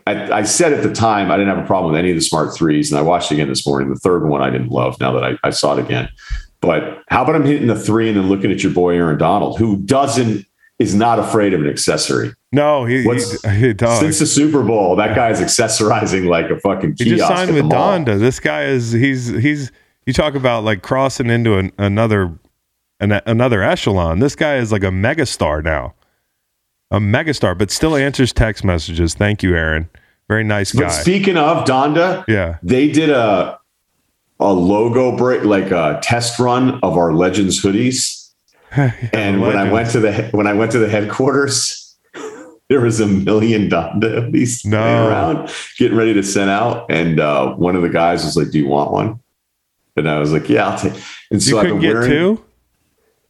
I, I said at the time I didn't have a problem with any of the smart threes, and I watched it again this morning. The third one I didn't love. Now that I, I saw it again, but how about him hitting the three and then looking at your boy Aaron Donald, who doesn't is not afraid of an accessory. no, he, he, he. Since the Super Bowl, that guy is accessorizing like a fucking He just signed with. Donda. This guy is he's he's you talk about like crossing into an, another an, another echelon. This guy is like a megastar now. A megastar, but still answers text messages. Thank you, Aaron. Very nice But guy. speaking of Donda, Yeah. they did a a logo break, like a test run of our Legends hoodies. [LAUGHS] and when I went to the when I went to the headquarters, [LAUGHS] there was a million Donda hoodies No. around, getting ready to send out. And uh, one of the guys was like, "Do you want one?" And I was like, "Yeah, I'll take." And so you I've couldn't been get wearing. two?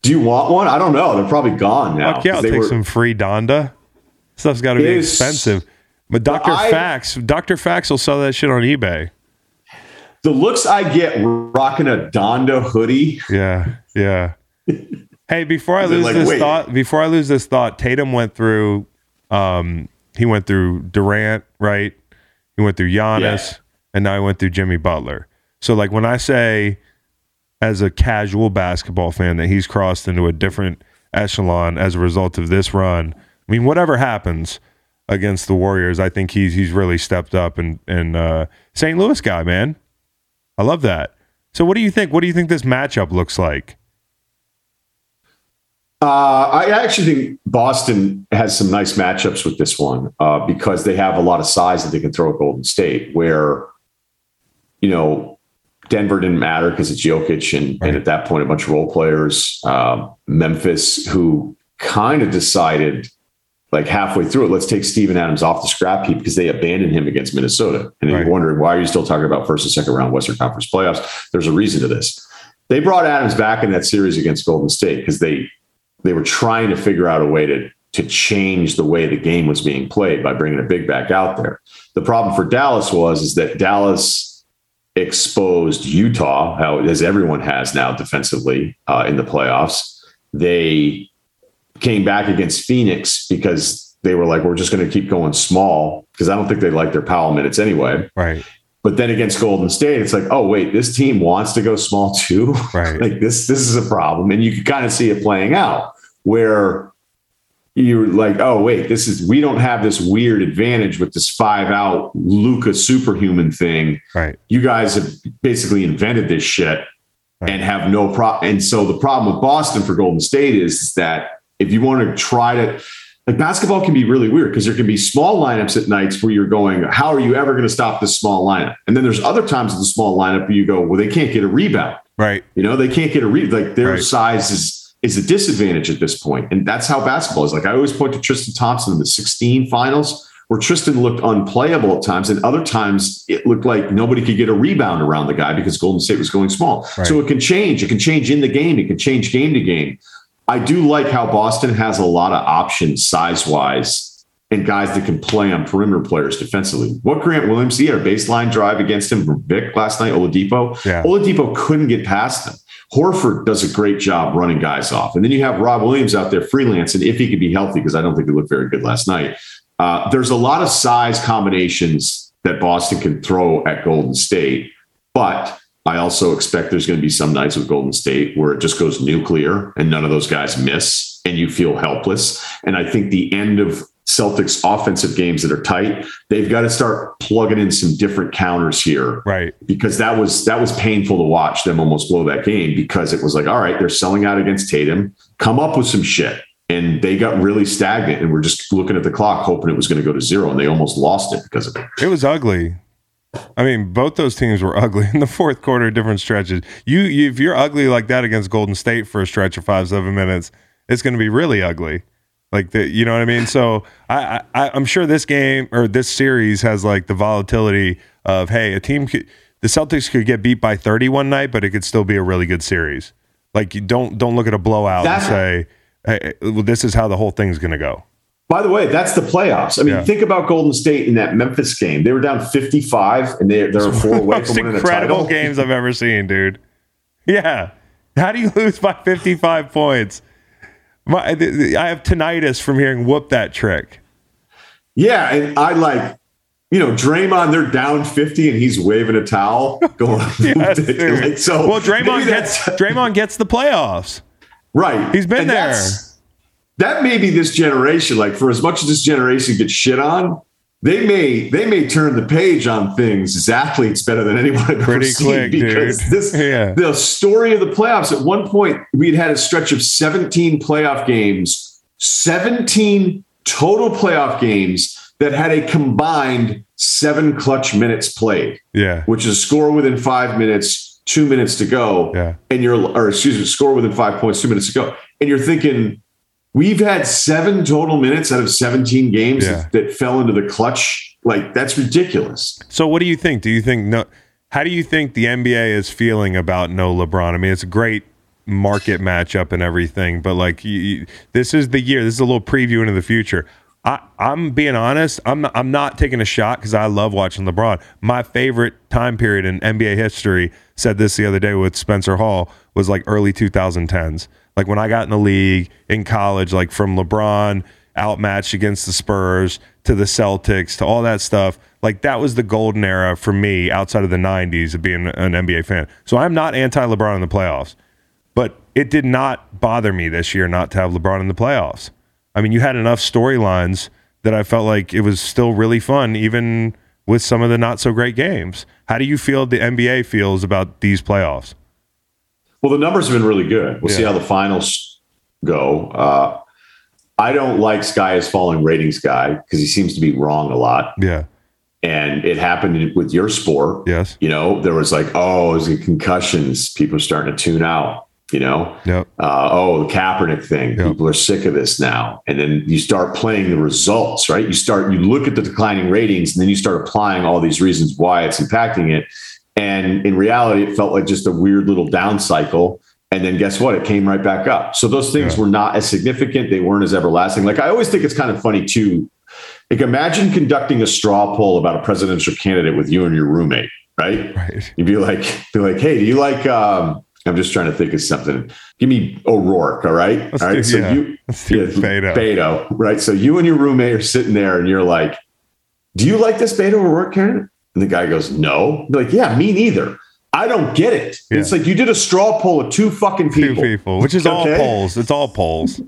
Do you want one? I don't know. They're probably gone now. Fuck yeah, I'll take were- some free Donda. Stuff's got to be expensive. But Dr. I- Fax, Dr. Fax will sell that shit on eBay. The looks I get rocking a Donda hoodie. Yeah, yeah. hey, before I lose like, this wait. thought, before I lose this thought, Tatum went through. Um, he went through Durant, right? He went through Giannis, Yeah. and now he went through Jimmy Butler. So, like when I say, as a casual basketball fan, that he's crossed into a different echelon as a result of this run. I mean, whatever happens against the Warriors, I think he's he's really stepped up and and uh, St. Louis guy, man. I love that. So, what do you think? What do you think this matchup looks like? Uh, I actually think Boston has some nice matchups with this one uh, because they have a lot of size that they can throw at Golden State. Where, you know, Denver didn't matter because it's Jokic and, Right. and at that point a bunch of role players. Um, Memphis, who kind of decided like halfway through it, let's take Steven Adams off the scrap heap because they abandoned him against Minnesota. And Right. you're wondering why are you still talking about first and second round Western Conference playoffs? There's a reason to this. They brought Adams back in that series against Golden State because they they were trying to figure out a way to to change the way the game was being played by bringing a big back out there. The problem for Dallas was is that Dallas exposed Utah, how as everyone has now defensively uh, in the playoffs. They came back against Phoenix because they were like, we're just going to keep going small because I don't think they like their Powell minutes anyway. Right, But then against Golden State, it's like, oh wait, this team wants to go small [LAUGHS] too. right. like this this is a problem and you can kind of see it playing out where you're like oh wait this is we don't have this weird advantage with this five out Luka superhuman thing Right. you guys have basically invented this shit and have no problem and so the problem with boston for golden state is, is that if you want to try to like basketball can be really weird because there can be small lineups at nights where you're going how are you ever going to stop this small lineup and then there's other times in the small lineup where you go well they can't get a rebound Right. you know, they can't get a rebound. Like their Right. size is is a disadvantage at this point, and that's how basketball is. Like I always point to Tristan Thompson in the 16 finals, where Tristan looked unplayable at times, and other times it looked like nobody could get a rebound around the guy because Golden State was going small. Right. So it can change. It can change in the game. It can change game to game. I do like how Boston has a lot of options size wise and guys that can play on perimeter players defensively. What Grant Williams, he had a baseline drive against him from Vic last night, Oladipo. Yeah. Oladipo couldn't get past him. Horford does a great job running guys off. And then you have Rob Williams out there freelancing if he could be healthy, because I don't think he looked very good last night. Uh, there's a lot of size combinations that Boston can throw at Golden State, but I also expect there's going to be some nights with Golden State where it just goes nuclear and none of those guys miss and you feel helpless. And I think the end of Celtics offensive games that are tight. They've got to start plugging in some different counters here. Right. Because that was that was painful to watch them almost blow that game because it was like, all right, they're selling out against Tatum. Come up with some shit. And they got really stagnant and we're just looking at the clock, hoping it was going to go to zero, and they almost lost it because of it. It was ugly. I mean, both those teams were [LAUGHS] ugly in the fourth quarter, different stretches. You, you if you're ugly like that against Golden State for a stretch of five, seven minutes, it's going to be really ugly. Like the, you know what I mean? So I, I, I'm sure this game or this series has like the volatility of hey, a team could, the Celtics could get beat by 30 one night, but it could still be a really good series. Like you don't don't look at a blowout That's- and say, hey, well, this is how the whole thing's going to go. By the way, that's the playoffs. I mean, Yeah. think about Golden State in that Memphis game. They were down 55 and they, they're four away from winning a incredible games I've ever seen, dude. [LAUGHS] Yeah. How do you lose by 55 points? My, I have tinnitus from hearing whoop that trick. Yeah, and I like, you know, Draymond, they're down 50 and he's waving a towel going [LAUGHS] Yes, [LAUGHS] like, so well, Draymond gets Draymond gets the playoffs. right. He's been And there. That may be this generation. Like for as much as this generation gets shit on, they may they may turn the page on things as athletes better than anyone I've ever Pretty seen quick, because dude. this [LAUGHS] Yeah. the story of the playoffs. At one point, we'd had a stretch of 17 playoff games, 17 total playoff games that had a combined seven clutch minutes played Yeah. which is score within five minutes, two minutes to go. Yeah. And you're, or excuse me, score within five points, two minutes to go. And you're thinking, we've had seven total minutes out of 17 games Yeah. that, that fell into the clutch. Like, that's ridiculous. So what do you think? Do you think no how do you think the NBA is feeling about no LeBron? I mean, it's a great market matchup and everything, but like you, you- this is the year. This is a little preview into the future. I, I'm being honest. I'm not, I'm not taking a shot because I love watching LeBron. My favorite time period in NBA history said this the other day with Spencer Hall was like early 2010s. Like when I got in the league in college, like from LeBron outmatched against the Spurs to the Celtics to all that stuff. Like that was the golden era for me outside of the 90s of being an NBA fan. So I'm not anti LeBron in the playoffs, but it did not bother me this year not to have LeBron in the playoffs. I mean, you had enough storylines that I felt like it was still really fun, even with some of the not so great games. How do you feel the NBA feels about these playoffs? Well, the numbers have been really good. We'll see how the finals go. Uh, I don't like Sky is falling ratings guy because he seems to be wrong a lot. Yeah. And it happened with your sport. Yes. You know, there was like, oh, is it concussions? People are starting to tune out. You know, Yep. uh, oh, the Kaepernick thing. Yeah. People are sick of this now. And then you start playing the results, right? You start, you look at the declining ratings, and then you start applying all these reasons why it's impacting it. And in reality, it felt like just a weird little down cycle. And then guess what? It came right back up. So those things Yeah. were not as significant. They weren't as everlasting. Like I always think it's kind of funny too. Like imagine conducting a straw poll about a presidential candidate with you and your roommate, right? Right. You'd be like, be like, hey, do you like? Um, I'm just trying to think of something. Give me O'Rourke, all right? Let's all right. do- so yeah. you, Let's do Beto. Beto, right? So you and your roommate are sitting there, and you're like, "Do you like this Beto O'Rourke candidate?" And the guy goes, "No." You're like, "Yeah, me neither. I don't get it." Yeah. It's like you did a straw poll of two fucking Two people, people, which is all polls. It's all polls.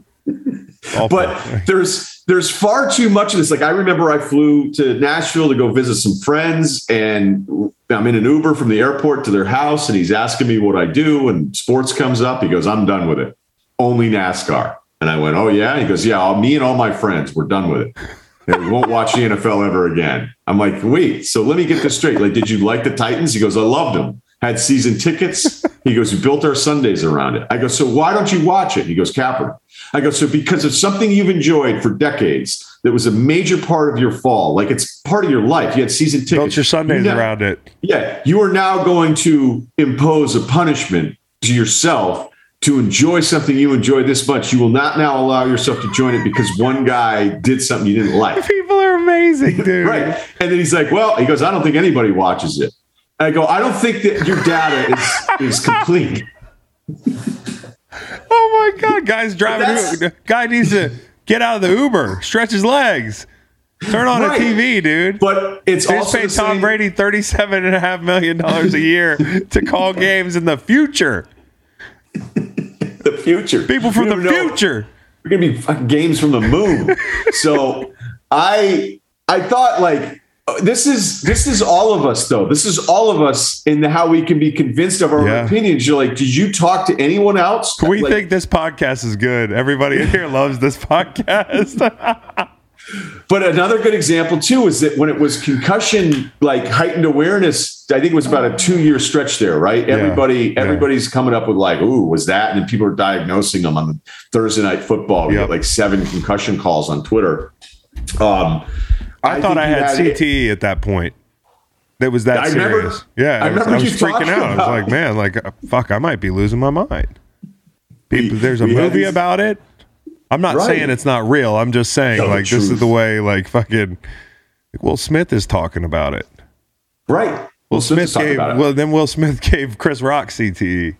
All but polls. [LAUGHS] there's there's far too much of this. Like I remember I flew to Nashville to go visit some friends, and I'm in an Uber from the airport to their house, and he's asking me what I do, and sports comes up. He goes, "I'm done with it. Only NASCAR." And I went, "Oh yeah." He goes, "Yeah, all- me and all my friends, we're done with it. We won't watch the NFL ever again." I'm like, "Wait, so let me get this straight. Like, did you like the Titans?" He goes, "I loved them." Had season tickets. He goes, "We built our Sundays around it." I go, "So why don't you watch it?" He goes, "Kaepernick." I go, "So because it's something you've enjoyed for decades." That was a major part of your fall, like it's part of your life. You had season tickets. Built your Sundays You ne- around it. yeah, you are now going to impose a punishment to yourself to enjoy something you enjoy this much. You will not now allow yourself to join it because one guy did something you didn't like. [LAUGHS] People are amazing, dude. Right. And then he's like, well, he goes, I don't think anybody watches it. I go, I don't think that your data is, is complete. [LAUGHS] Oh my god, guys driving. Guy needs to get out of the Uber, stretch his legs, turn on Right. a TV, dude. But it's They also paid Tom same- Brady thirty-seven and a half million dollars a year to call [LAUGHS] games in the future. The future. People from the know- future. We're gonna be fucking games from the moon. [LAUGHS] so I I thought like uh, this is this is all of us though. This is all of us in the, how we can be convinced of our Yeah. opinions. You're like, did you talk to anyone else? We Like, think this podcast is good. Everybody in here loves this [LAUGHS] podcast. [LAUGHS] But another good example too is that when it was concussion, like heightened awareness, I think it was about a two year stretch there, right? Everybody, yeah. everybody's coming up with like, "Ooh, was that?" And then people are diagnosing them on Thursday night football. We Yep. get like seven concussion calls on Twitter. Um, I, thought I had it- CTE at that point. That was that I remember- serious. yeah, I I, was, remember I was freaking out. I was like, man, like, uh, fuck, I might be losing my mind. People, there's a movie these- about it. I'm not Right. saying it's not real. I'm just saying, Tell like, this is the way, like, fucking Will Smith is talking about it. Right. Will Smith Smith gave, well, then Will Smith [LAUGHS] gave Chris Rock. CTE.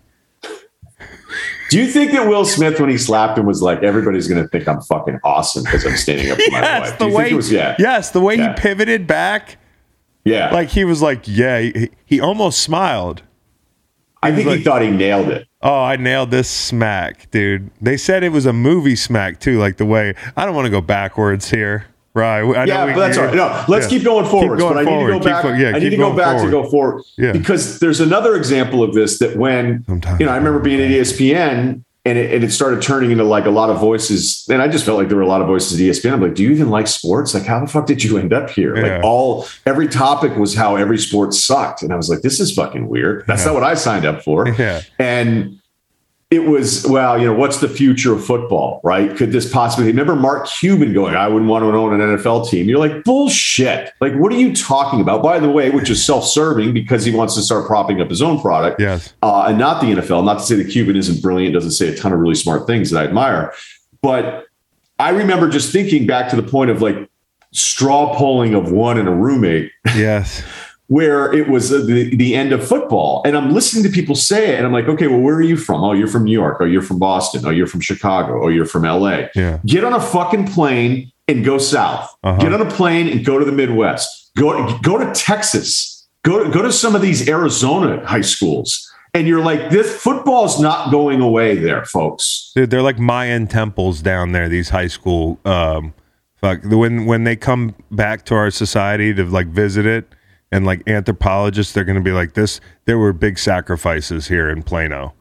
Do you think that Will Smith, when he slapped him, was like, everybody's going to think I'm fucking awesome because I'm standing up for my [LAUGHS] Yes, wife? the Do way, was, yeah. yes, the way Yeah. he pivoted back, Yeah. like he was like, yeah, he, he almost smiled. I think like- he thought he nailed it. Oh, I nailed this smack, dude. They said it was a movie smack too, like the way I don't want to go backwards here. Right. I Yeah, we- but that's all right. No, let's yeah. keep going forward. but I forward. need to go back. yeah, I need to go back forward. to go forward. Yeah. Because there's another example of this that when Sometimes. you know, I remember being at ESPN and it, and it started turning into like a lot of voices. And I just felt like there were a lot of voices at ESPN. I'm like, do you even like sports? Like, how the fuck did you end up here? Yeah. Like all every topic was how every sport sucked. And I was like, this is fucking weird. That's Yeah. not what I signed up for. [LAUGHS] Yeah. And it was, well, you know, what's the future of football, right? Could this possibly remember Mark Cuban going, I wouldn't want to own an NFL team? You're like, bullshit. Like, what are you talking about? By the way, which is self serving because he wants to start propping up his own product Yes. uh, and not the NFL. Not to say that Cuban isn't brilliant, doesn't say a ton of really smart things that I admire. But I remember just thinking back to the point of like straw polling of one and a roommate Yes. [LAUGHS] where it was the, the end of football. And I'm listening to people say it, and I'm like, okay, well, where are you from? Oh, you're from New York. Oh, you're from Boston. Oh, you're from Chicago. Oh, you're from LA. Yeah. Get on a fucking plane and go south. Uh-huh. Get on a plane and go to the Midwest. Go go to Texas. Go go to some of these Arizona high schools. And you're like, this football's not going away there, folks. Dude, they're like Mayan temples down there. These high school, um, fuck. When when they come back to our society to like visit it, and like anthropologists, they're gonna be like this. There were big sacrifices here in Plano.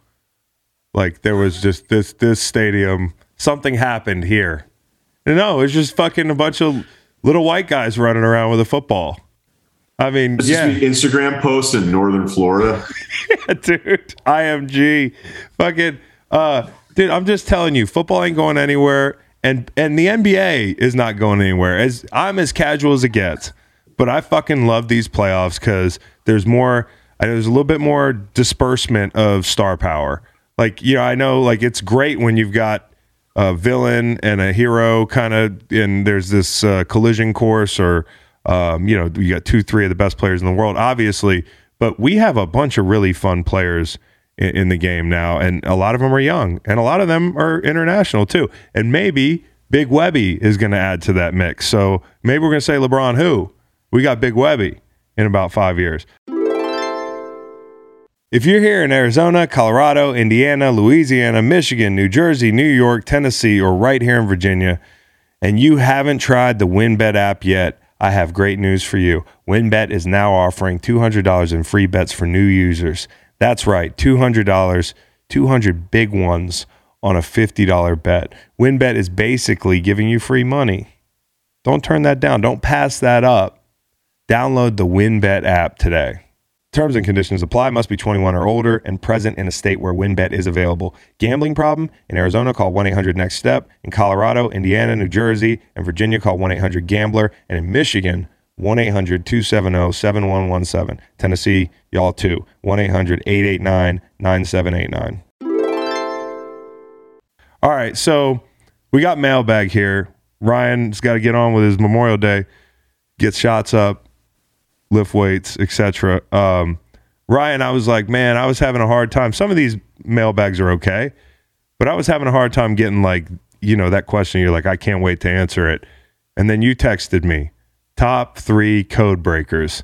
Like there was just this this stadium. Something happened here. No, it's just fucking a bunch of little white guys running around with a football. I mean, It's yeah. just Instagram posts in northern Florida. [LAUGHS] yeah, dude. IMG, fucking, uh, dude. I'm just telling you, football ain't going anywhere, and and the NBA is not going anywhere. As I'm as casual as it gets, but I fucking love these playoffs because there's more. There's a little bit more disbursement of star power. Like you know, I know like it's great when you've got a villain and a hero kind of, and there's this uh, collision course, or um, you know, you got two, three of the best players in the world, obviously. But we have a bunch of really fun players in, in the game now, and a lot of them are young, and a lot of them are international too. And maybe Big Webby is going to add to that mix. So maybe we're going to say LeBron who? We got Big Webby in about five years. If you're here in Arizona, Colorado, Indiana, Louisiana, Michigan, New Jersey, New York, Tennessee, or right here in Virginia, and you haven't tried the WynnBET app yet, I have great news for you. WynnBET is now offering $200 in free bets for new users. That's right, $200, 200 big ones on a $50 bet. WynnBET is basically giving you free money. Don't turn that down. Don't pass that up. Download the WynnBET app today. Terms and conditions apply. Must be 21 or older and present in a state where WynnBET is available. Gambling problem? In Arizona, call 1 800 NEXT STEP. In Colorado, Indiana, New Jersey, and Virginia, call 1 800 GAMBLER. And in Michigan, 1 800 270 7117. Tennessee, y'all too. 1 800 889 9789. All right, so we got mailbag here. Ryen's got to get on with his Memorial Day, get shots up, lift weights, etc. Um, Ryen, I was like, man, I was having a hard time. Some of these mailbags are okay, but I was having a hard time getting like, you know, that question. You're like, I can't wait to answer it. And then you texted me, top three code breakers.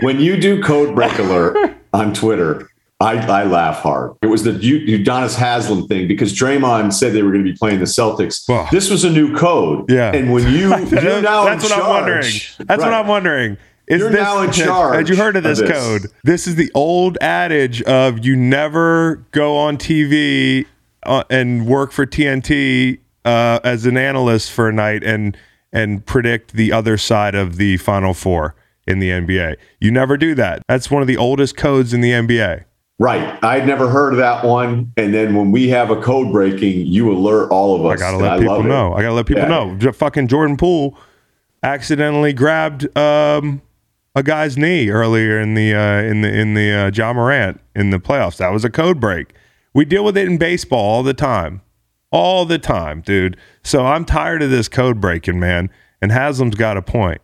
when you do code break [LAUGHS] alert on Twitter, I, I laugh hard. It was the Udonis Haslem thing because Draymond said they were going to be playing the Celtics. Well, this was a new code. Yeah. And when you, [LAUGHS] you're now That's in what charge. I'm wondering. That's what I'm wondering. Is You're this, now in [LAUGHS] charge Had you heard of of this, this. code? This is the old adage of you never go on TV uh, and work for TNT uh, as an analyst for a night and and predict the other side of the Final Four in the NBA. You never do that. That's one of the oldest codes in the NBA. Right. I'd never heard of that one. And then when we have a code breaking, you alert all of us. I gotta let people love it. know. I gotta let people Yeah. know. J- fucking Jordan Poole accidentally grabbed um, a guy's knee earlier in the uh, in the in the uh, Ja Morant in the playoffs. That was a code break. We deal with it in baseball all the time, all the time, dude. So I'm tired of this code breaking, man. And Haslem's got a point.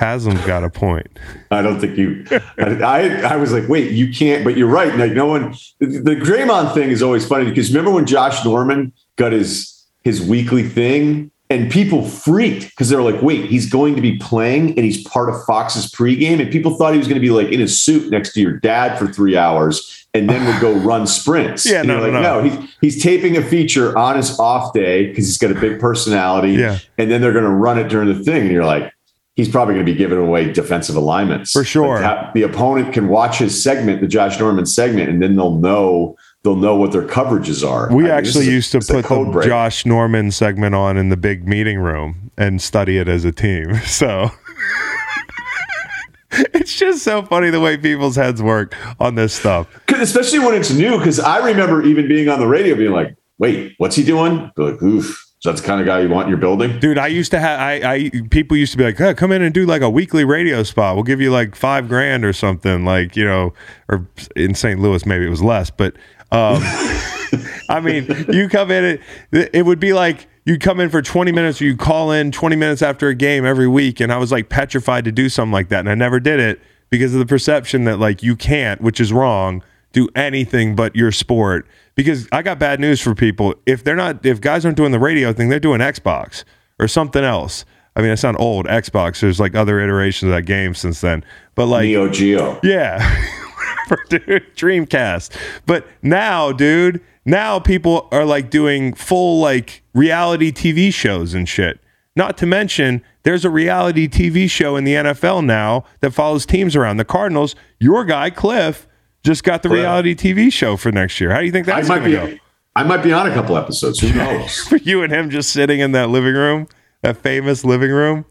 Haslem's got a point. I don't think you. I, I I was like, wait, you can't. But you're right. Like no one. The, the Draymond thing is always funny because remember when Josh Norman got his his weekly thing and people freaked because they're like, wait, he's going to be playing and he's part of Fox's pregame and people thought he was going to be like in a suit next to your dad for three hours and then would go [LAUGHS] run sprints. Yeah, And no, you're no, no. He's he's taping a feature on his off day because he's got a big personality. Yeah. and then they're going to run it during the thing, and you're like he's probably going to be giving away defensive alignments For sure. Like, the opponent can watch his segment, the Josh Norman segment, and then they'll know they'll know what their coverages are. We I mean, actually is a- used to put the break. Josh Norman segment on in the big meeting room and study it as a team. [LAUGHS] So [LAUGHS] it's just so funny the way people's heads work on this stuff. especially when it's new. Because I remember even being on the radio, being like, "Wait, what's he doing?" Be like, "Oof." So that's the kind of guy you want in your building. Dude, I used to have I, I people used to be like, "Huh, come in and do like a weekly radio spot. We'll give you like five grand or something, like, you know, or in St. Louis maybe it was less, but um [LAUGHS] I mean, you come in it it would be like you'd come in for 20 minutes or you call in 20 minutes after a game every week and I was like petrified to do something like that and I never did it because of the perception that like you can't, which is wrong, do anything but your sport because I got bad news for people. If they're not if guys aren't doing the radio thing, they're doing Xbox or something else. I mean, it's not old Xbox. There's like other iterations of that game since then. But like Neo Geo. yeah. [LAUGHS] Dude. Dreamcast. But now, dude, now people are like doing full like reality TV shows and shit. Not to mention, there's a reality TV show in the NFL now that follows teams around. The Cardinals, your guy Cliff just got the reality TV show for next year. How do you think I that's might going be. to go? I might be on a couple episodes. Who [LAUGHS] knows? For you and him just sitting in that living room, that famous living room.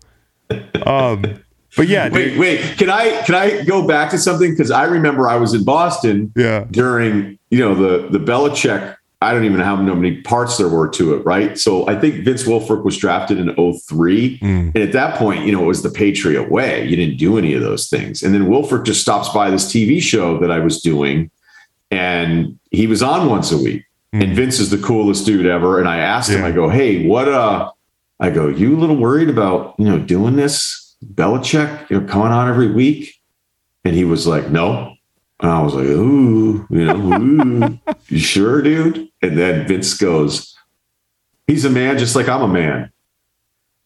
Um, but yeah, dude. wait, wait. Can I can I go back to something? Because I remember I was in Boston Yeah. during you know the the Belichick. I don't even know how many parts there were to it, right? So I think Vince Wilfork was drafted in 03. Mm. And at that point, you know, it was the Patriot way. You didn't do any of those things. And then Wilfork just stops by this TV show that I was doing, and he was on once a week. And Vince is the coolest dude ever. And I asked him, Mm. I go, hey, what uh I go, you a little worried about, you know, doing this Belichick, you know, coming on every week? And he was like, no. And I was like, ooh, you know, ooh, you sure, dude? And then Vince goes, he's a man just like I'm a man.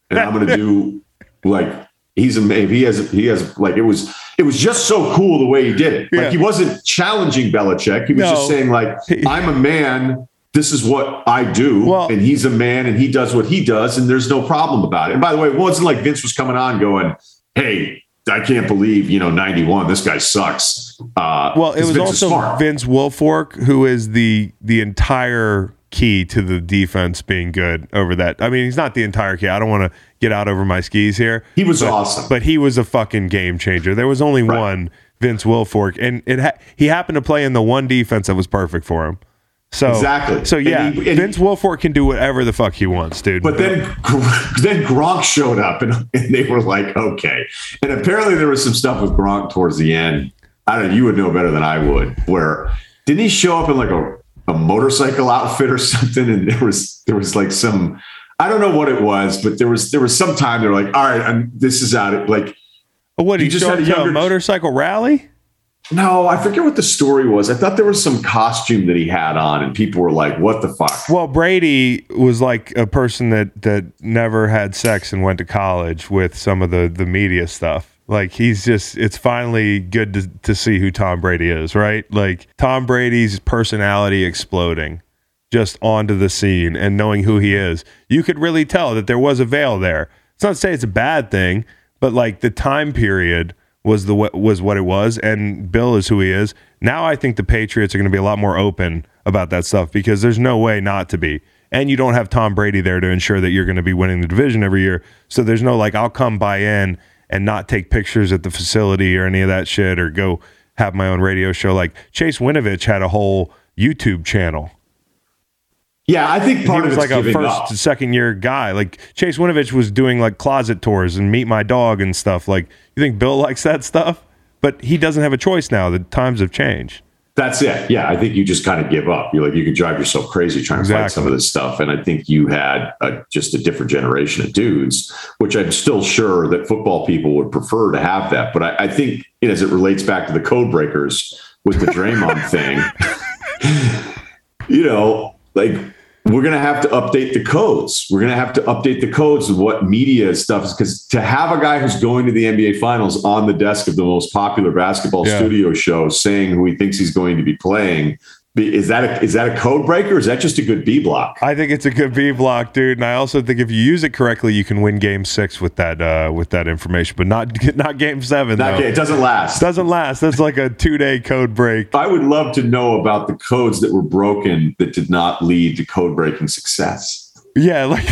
And I'm gonna do like he's a man. He has he has like it was it was just so cool the way he did it. Yeah. Like he wasn't challenging Belichick. He was No. just saying, like, I'm a man. This is what I do. Well- and he's a man and he does what he does, and there's no problem about it. And by the way, it wasn't like Vince was coming on going, Hey, I can't believe, you know, 91, this guy sucks. Uh Well, it was Vince also. Vince Wilfork who is the the entire key to the defense being good over that. I mean, he's not the entire key. I don't want to get out over my skis here. He was but, awesome. but he was a fucking game changer. There was only Right. one Vince Wilfork, and it ha- he happened to play in the one defense that was perfect for him. So Exactly. So And yeah, he- and- Vince Wilfork can do whatever the fuck he wants, dude. But then, then Gronk showed up, and, [LAUGHS] and they were like, "Okay." And apparently, there was some stuff with Gronk towards the end. I don't. know, You would know better than I would. Where didn't he show up in like a, a motorcycle outfit or [LAUGHS] something? And there was there was like some. I don't know what it was, but there was there was some time they were like, "All right, I'm, this is out." of Like, what he he just had a to a motorcycle rally? No, I forget what the story was. I thought there was some costume that he had on, and people were like, "What the fuck?" Well, Brady was like a person that that never had sex and went to college with some of the the media stuff. Like he's just it's finally good to, to see who Tom Brady is, right? Like Tom Brady's personality exploding just onto the scene and knowing who he is. You could really tell that there was a veil there. It's not to say it's a bad thing, but like the time period was the was what it was and Bill is who he is. Now I think the Patriots are going to be a lot more open about that stuff because there's no way not to be. And you don't have Tom Brady there to ensure that you're going to be winning the division every year. So there's no like I'll come buy in and not take pictures at the facility or any of that shit or go have my own radio show. Like Chase Winovich had a whole YouTube channel. Yeah, I think part he of was it's like a first, up. second year guy. Like Chase Winovich was doing like closet tours and meet my dog and stuff. Like you think Bill [LAUGHS] likes that stuff, but he doesn't have a choice now. The times have changed. That's it. Yeah, I think you just kind of give up. You're like you can drive yourself crazy trying to fight some of this stuff, and I think you had a, just a different generation of dudes, which I'm still sure that football people would prefer to have that. But I, I think you know, as it relates back to the code breakers with the Draymond [LAUGHS] thing, you know, like we're going to have to update the codes. We're going to have to update the codes of what media stuff is because to have a guy who's going to the NBA finals on the desk of the most popular basketball Yeah. studio show saying who he thinks he's going to be playing. Is that a, is that a code breaker? Or is that just a good B block? I think it's a good B block, dude, and I also think if you use it correctly, you can win Game Six with that uh, with that information, but not [LAUGHS] not Game Seven. Not, though. it doesn't last. Doesn't last. That's like a two day code break. I would love to know about the codes that were broken that did not lead to code breaking success. Yeah, like [LAUGHS]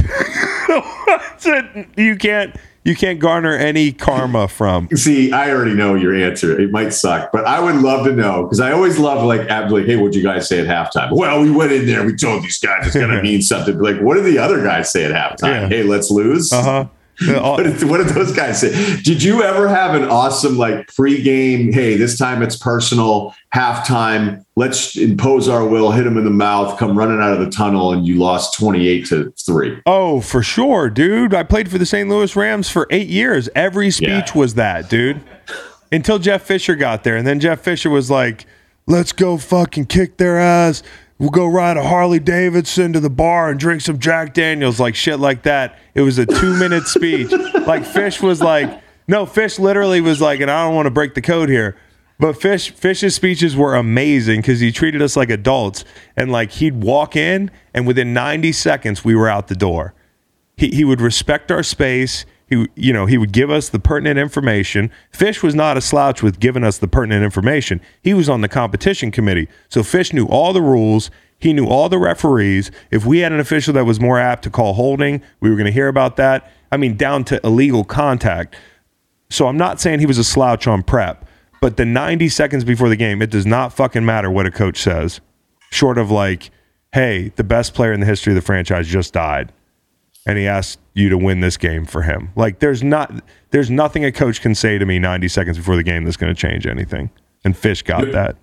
it? you can't you can't garner any karma from. See, I already know your answer. It might suck, but I would love to know because I always love like ab- like, hey, what'd you guys say at halftime? Well, we went in there, we told these guys it's gonna [LAUGHS] mean something. Like, what did the other guys say at halftime? Yeah. Hey, let's lose. Uh huh. What did, what did those guys say? Did you ever have an awesome like pregame? Hey, this time it's personal. Halftime, let's impose our will. Hit him in the mouth. Come running out of the tunnel, and you lost twenty eight to three. Oh, for sure, dude. I played for the St. Louis Rams for eight years. Every speech Yeah. was that, dude. Until Jeff Fisher got there. And then Jeff Fisher was like, let's go fucking kick their ass. We'll go ride a Harley Davidson to the bar and drink some Jack Daniels, like shit like that. It was a two minute speech. Like Fish was like, no, Fish literally was like, and I don't want to break the code here. But Fish Fish's speeches were amazing because he treated us like adults. And like he'd walk in and within 90 seconds we were out the door he, he would respect our space. He, you know, he would give us the pertinent information. Fish was not a slouch with giving us the pertinent information. He was on the competition committee, so Fish knew all the rules. He knew all the referees. If we had an official that was more apt to call holding, we were going to hear about that. I mean, down to illegal contact. So I'm not saying he was a slouch on prep, but the 90 seconds before the game, it does not fucking matter what a coach says, short of like, hey, the best player in the history of the franchise just died and he asked you to win this game for him. Like there's not there's nothing a coach can say to me 90 seconds before the game that's going to change anything. And Fish got that.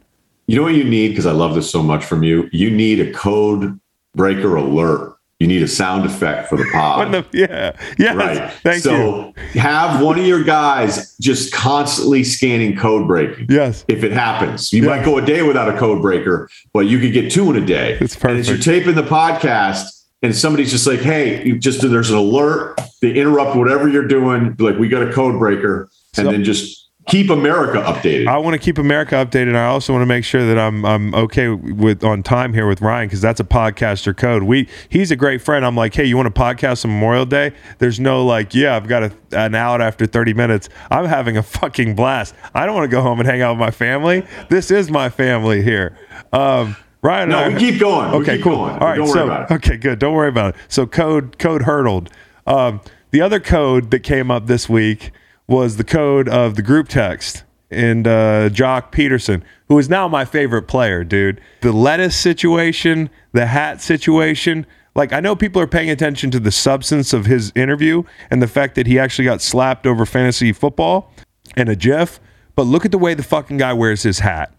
You know what you need? Because I love this so much from you. You need a code breaker alert. You need a sound effect for the pod. The- yeah. Yes. right. Thank you. so have one of your guys just constantly scanning code breaking. Yes. If it happens, you Yeah. might go a day without a code breaker, but you could get two in a day. It's perfect. And as you're taping the podcast and somebody's just like, hey, you just there's an alert, they interrupt whatever you're doing, like, we got a code breaker, and So- then just keep America updated. I want to keep America updated. I also want to make sure that I'm I'm okay with on time here with Ryen because that's a podcaster code. We he's a great friend. I'm like, hey, you want to podcast on Memorial Day? There's no like, yeah, I've got a, an out after 30 minutes. I'm having a fucking blast. I don't want to go home and hang out with my family. This is my family here. Um, Ryen, no, I- we keep going. Okay, keep cool. going. All right, Don't worry so about it. okay, good. Don't worry about it. So code code hurdled. Um, the other code that came up this week was the code of the group text and uh, Joc Pederson, who is now my favorite player, dude. The lettuce situation, the hat situation. Like I know people are paying attention to the substance of his interview and the fact that he actually got slapped over fantasy football and a GIF, but look at the way the fucking guy wears his hat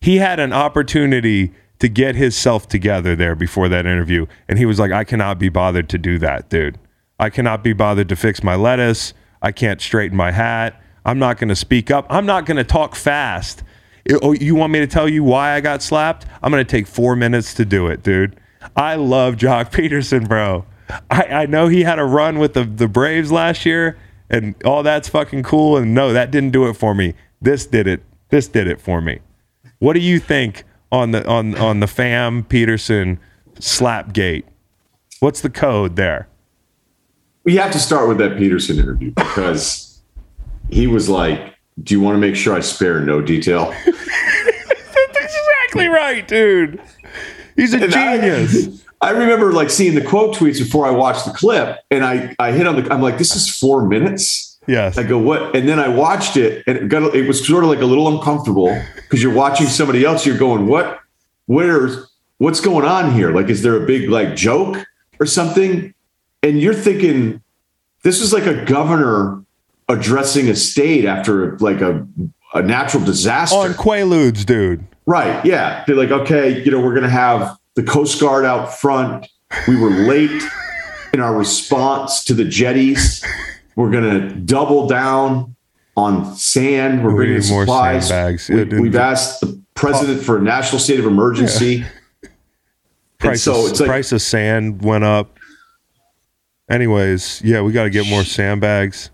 he had an opportunity to get himself together there before that interview and he was like i cannot be bothered to do that dude i cannot be bothered to fix my lettuce i can't straighten my hat i'm not going to speak up i'm not going to talk fast I- oh, you want me to tell you why i got slapped i'm going to take four minutes to do it dude i love joc [LAUGHS] pederson bro I, I know he had a run with the, the braves last year and all that's fucking cool. And no, that didn't do it for me. This did it. This did it for me. What do you think on the on on the Fam Pederson slapgate? What's the code there? We have to start with that Pederson interview because he was like, "Do you want to make sure I spare no detail?" [LAUGHS] That's exactly right, dude. He's a And I- genius. I remember like seeing the quote tweets before I watched the clip, and I I hit on the. I'm like, "This is four minutes." Yes. I go, what? And then I watched it, and it got it was sort of like a little uncomfortable because you're watching somebody else. You're going, what? Where's what's going on here? Like, is there a big like joke or something? And you're thinking, this is like a governor addressing a state after like a a natural disaster. on Quaaludes, dude. Right. Yeah. They're like, okay, you know, we're going to have the Coast Guard out front. We were late in our response to the jetties. We're going to double down on sand. We're We bringing more supplies. sandbags. We, yeah, we've asked the president for a national state of emergency. And Price, so of, like, price of sand went up. Anyways, yeah, we got to get more sandbags.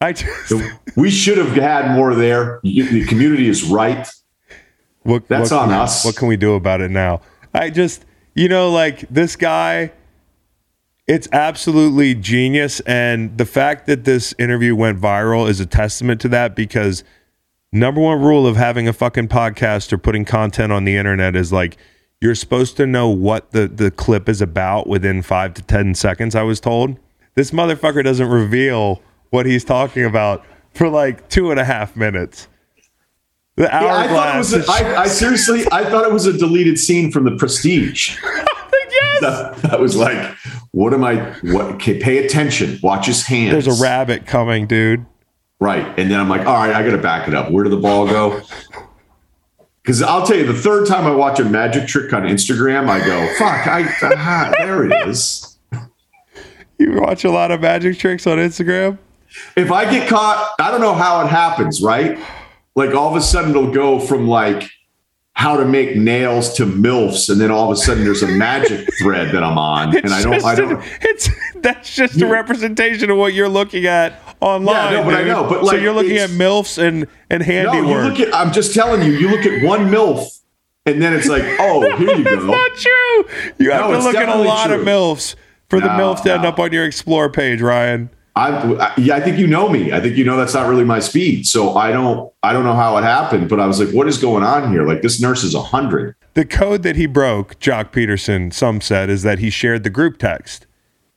I just we should have had more there. The community is right. what, That's what on we- us. What can we do about it now? I just, you know, like this guy, it's absolutely genius. And the fact that this interview went viral is a testament to that because number one rule of having a fucking podcast or putting content on the internet is like you're supposed to know what the, the clip is about within five to 10 seconds, I was told. This motherfucker doesn't reveal what he's talking about for like two and a half minutes. The Yeah, I thought it hourglass. was. A, I, I seriously, I thought it was a deleted scene from The Prestige. [LAUGHS] yes. that, that was like, what am I? What? Okay, pay attention. Watch his hands. There's a rabbit coming, dude. Right, and then I'm like, all right, I got to back it up. Where did the ball go? Because I'll tell you, the third time I watch a magic trick on Instagram, I go, fuck, I aha, there it is. [LAUGHS] You watch a lot of magic tricks on Instagram. If I get caught, I don't know how it happens, right? Like all of a sudden it'll go from like how to make nails to milfs, and then all of a sudden there's a magic [LAUGHS] thread that I'm on, and I don't, I don't. an- it's that's just a representation of what you're looking at online. Yeah, no, but I know, but, so like, you're looking at milfs and and No, you look at. I'm just telling you. You look at one milf, and then it's like, oh, [LAUGHS] here you That's go. not true. You have to look at a lot of milfs for the No, milfs to end up on your explore page, Ryen. I, yeah, I think you know me. I think you know that's not really my speed. So I don't I don't know how it happened, but I was like, what is going on here? Like this nurse is a hundred. The code that he broke, Joc Pederson, some said, is that he shared the group text.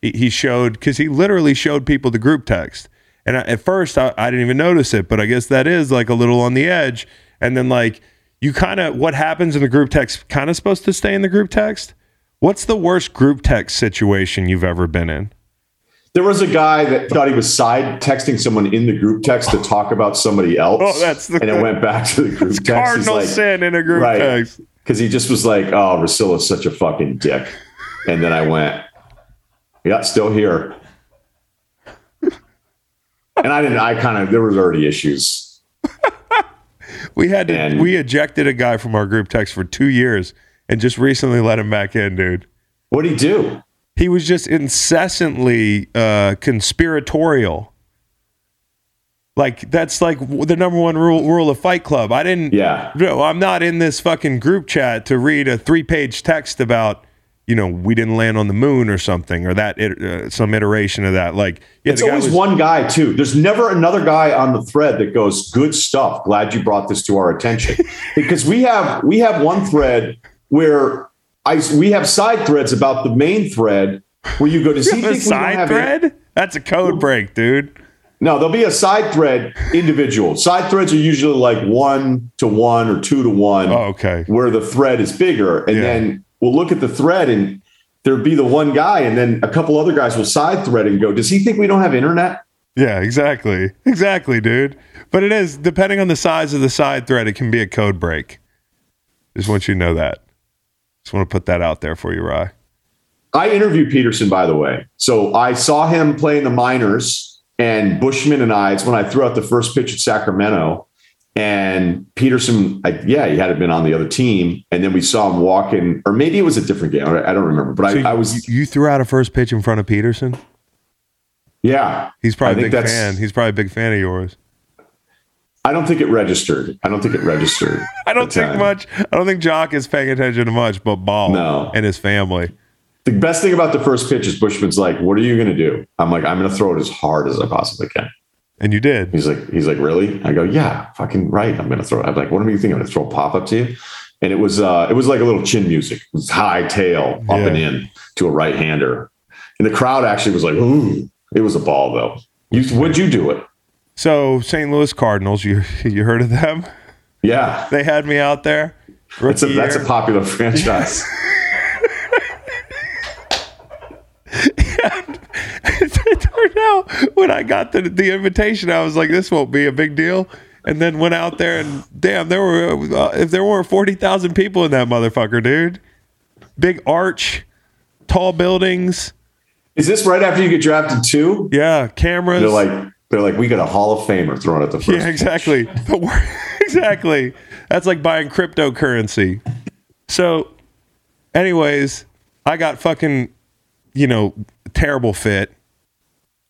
He, showed because he literally showed people the group text. And at first, I, I didn't even notice it, but I guess that is like a little on the edge. And then, like, you kind of what happens in the group text kind of supposed to stay in the group text. What's the worst group text situation you've ever been in? There was a guy that thought he was side texting someone in the group text to talk about somebody [LAUGHS] oh, else. Oh, that's the- and it went back to the group text. Cardinal like- sin in a group Right. text. because he just was like, "Oh, Russillo's such a fucking dick," and then I went, "Yeah, still here." and I didn't. I kind of there was already issues. [LAUGHS] We had to And- we ejected a guy from our group text for two years and just recently let him back in, dude. What would he do? He was just incessantly uh, conspiratorial. Like that's like the number one rule rule of Fight Club. I didn't. Yeah. No, I'm not in this fucking group chat to read a three page text about you know we didn't land on the moon or something or that it, uh, some iteration of that. Like yeah, It's always was- one guy too. There's never another guy on the thread that goes, "Good stuff. Glad you brought this to our attention." [LAUGHS] because we have we have one thread where I we have side threads about the main thread where you go, "Does he a think we don't side have it?" thread. That's a code break, dude. No, there'll be a side thread individual. Side threads are usually like one to one or two to one. Oh, okay. Where the thread is bigger. And Yeah. then we'll look at the thread and there'll be the one guy, and then a couple other guys will side thread and go, Does he think we don't have internet? Yeah, exactly. [LAUGHS] Exactly, dude. But it is, depending on the size of the side thread, it can be a code break. Just want you to know that. Just want to put that out there for you, Rye. I interviewed Pederson, by the way. So I saw him playing the minors and Bushman and I, it's when I threw out the first pitch at Sacramento. And Pederson, I, yeah, he hadn't been on the other team. And then we saw him walking, or maybe it was a different game. I don't remember. But So I, I was, you, you threw out a first pitch in front of Pederson? Yeah, He's probably I a big fan. He's probably a big fan of yours. I don't think it registered. I don't think it registered. [LAUGHS] I don't think time. much. I don't think Joc is paying attention to much, but Ball No. and his family. The best thing about the first pitch is Bushman's like, "What are you going to do?" I'm like, "I'm going to throw it as hard as I possibly can." And you did. He's like, "He's like, really?" I go, "Yeah, fucking right. I'm going to throw it." I'm like, "What do you think? I'm going to throw a pop up to you?" And it was, uh, it was like a little chin music. It was high tail up Yeah. and in to a right hander, and the crowd actually was like, "Ooh!" It was a ball though. You, would you do it? So St. Louis Cardinals, you [LAUGHS] you heard of them? Yeah, They had me out there. that's a that's a popular franchise. it turned out when I got the the invitation, I was like, this won't be a big deal. And then went out there and damn, there were uh, if there were forty thousand people in that motherfucker, dude. Big arch, tall buildings, Is this right after you get drafted too? yeah, cameras. They're like, they're like, we got a Hall of Famer throwing at the first. Yeah, exactly. [LAUGHS] Exactly. That's like buying cryptocurrency. So, anyways, I got fucking, you know, terrible fit.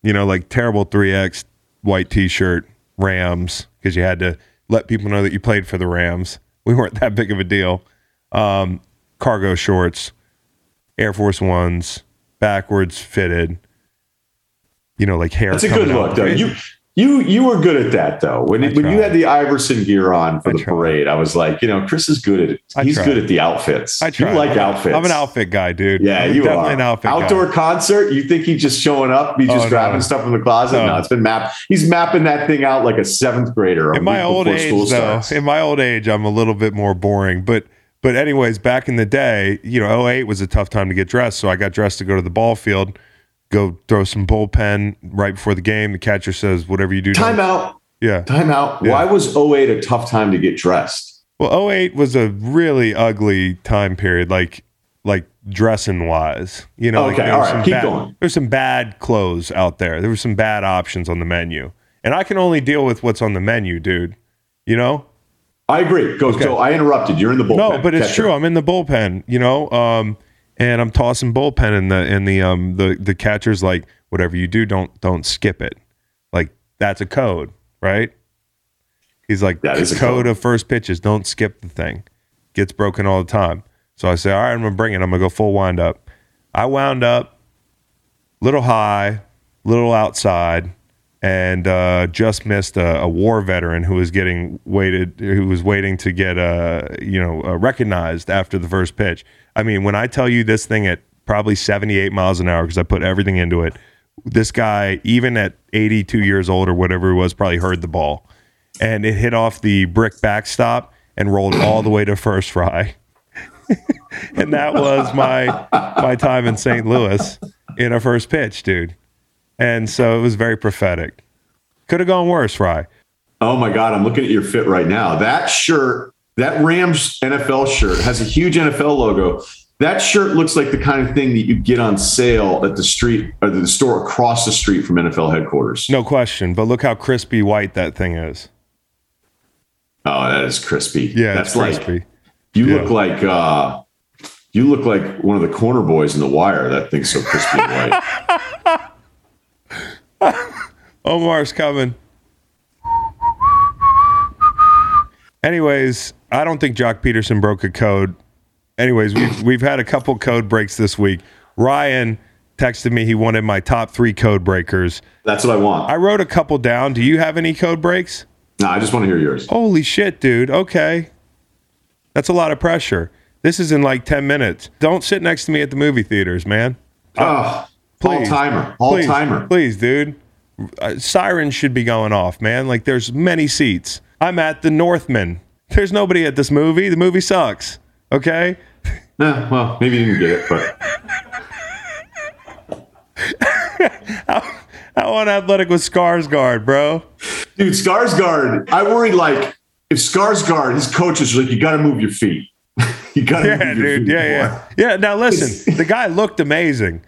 You know, like terrible 3X white t shirt, Rams, because you had to let people know that you played for the Rams. We weren't that big of a deal. Um, cargo shorts, Air Force Ones, backwards fitted. You know, like hair. That's a good look, though. You you you were good at that, though. When when you had the Iverson gear on for I the tried. parade, I was like, you know, Chris is good at it. He's good at the outfits. I try. You like I'm, outfits. I'm an outfit guy, dude. Yeah, I'm you definitely are. an outfit Outdoor guy. concert. You think he's just showing up? He's Oh, just no. grabbing stuff from the closet? No. No. it's been mapped. He's mapping that thing out like a seventh grader. In my old age, though, starts. in my old age, I'm a little bit more boring. But but anyways, back in the day, you know, 08 was a tough time to get dressed. So I got dressed to go to the ball field, go throw some bullpen right before the game. The catcher says, "Whatever you do, don't-" Time out. Yeah. Time out. Yeah. Why was 08 a tough time to get dressed? Well, 08 was a really ugly time period, like like dressing wise. You know, like Okay, there all right, keep bad, going. There's some bad clothes out there. There were some bad options on the menu, and I can only deal with what's on the menu, dude. You know? I agree. Go. So I interrupted. You're in the bullpen. No, but it's Catcher. true. I'm in the bullpen, you know, um, and I'm tossing bullpen, and the and the um the the catcher's like, whatever you do, don't don't skip it. Like that's a code, right? He's like, That is a code code. of first pitches. Don't skip the thing. Gets broken all the time. So I say, all right, I'm gonna bring it. I'm gonna go full wind up. I wound up, little high, little outside, and uh, just missed a, a war veteran who was getting waited, who was waiting to get uh, you know uh, recognized after the first pitch. I mean, when I tell you this thing at probably 78 miles an hour because I put everything into it, this guy, even at 82 years old or whatever he was, probably heard the ball, and it hit off the brick backstop and rolled all the way to first fry. [LAUGHS] and that was my my time in St. Louis in a first pitch, dude. And so it was very prophetic. Could have gone worse, Fry. Oh my God, I'm looking at your fit right now. That shirt, that Rams NFL shirt has a huge NFL logo. That shirt looks like the kind of thing that you get on sale at the street or the store across the street from NFL headquarters. No question. But look how crispy white that thing is. Oh, that is crispy. Yeah, that's it's crispy. like you Yeah. look like uh you look like one of the corner boys in the wire. That thing's so crispy white. [LAUGHS] Omar's coming. Anyways, I don't think Joc Pederson broke a code. Anyways, we've, we've had a couple code breaks this week. Ryen texted me he wanted my top three code breakers. That's what I want. I wrote a couple down. Do you have any code breaks? no, I just want to hear yours. Holy shit, dude. Okay. That's a lot of pressure. This is in like 10 minutes. Don't sit next to me at the movie theaters, man. Oh, uh, Please. all timer. All please, timer. Please, dude. Uh, sirens should be going off, man. Like there's many seats. I'm at the Northman. There's nobody at this movie. The movie sucks. Okay? [LAUGHS] Eh, well, maybe you didn't get it, but [LAUGHS] I How unathletic was Skarsgård, bro? dude, Skarsgård. I worry like if Skarsgård, his coaches are like, you got to move your feet. [LAUGHS] you got to Yeah, move your dude. feet. Yeah, more." yeah. Yeah, now listen. The guy looked amazing.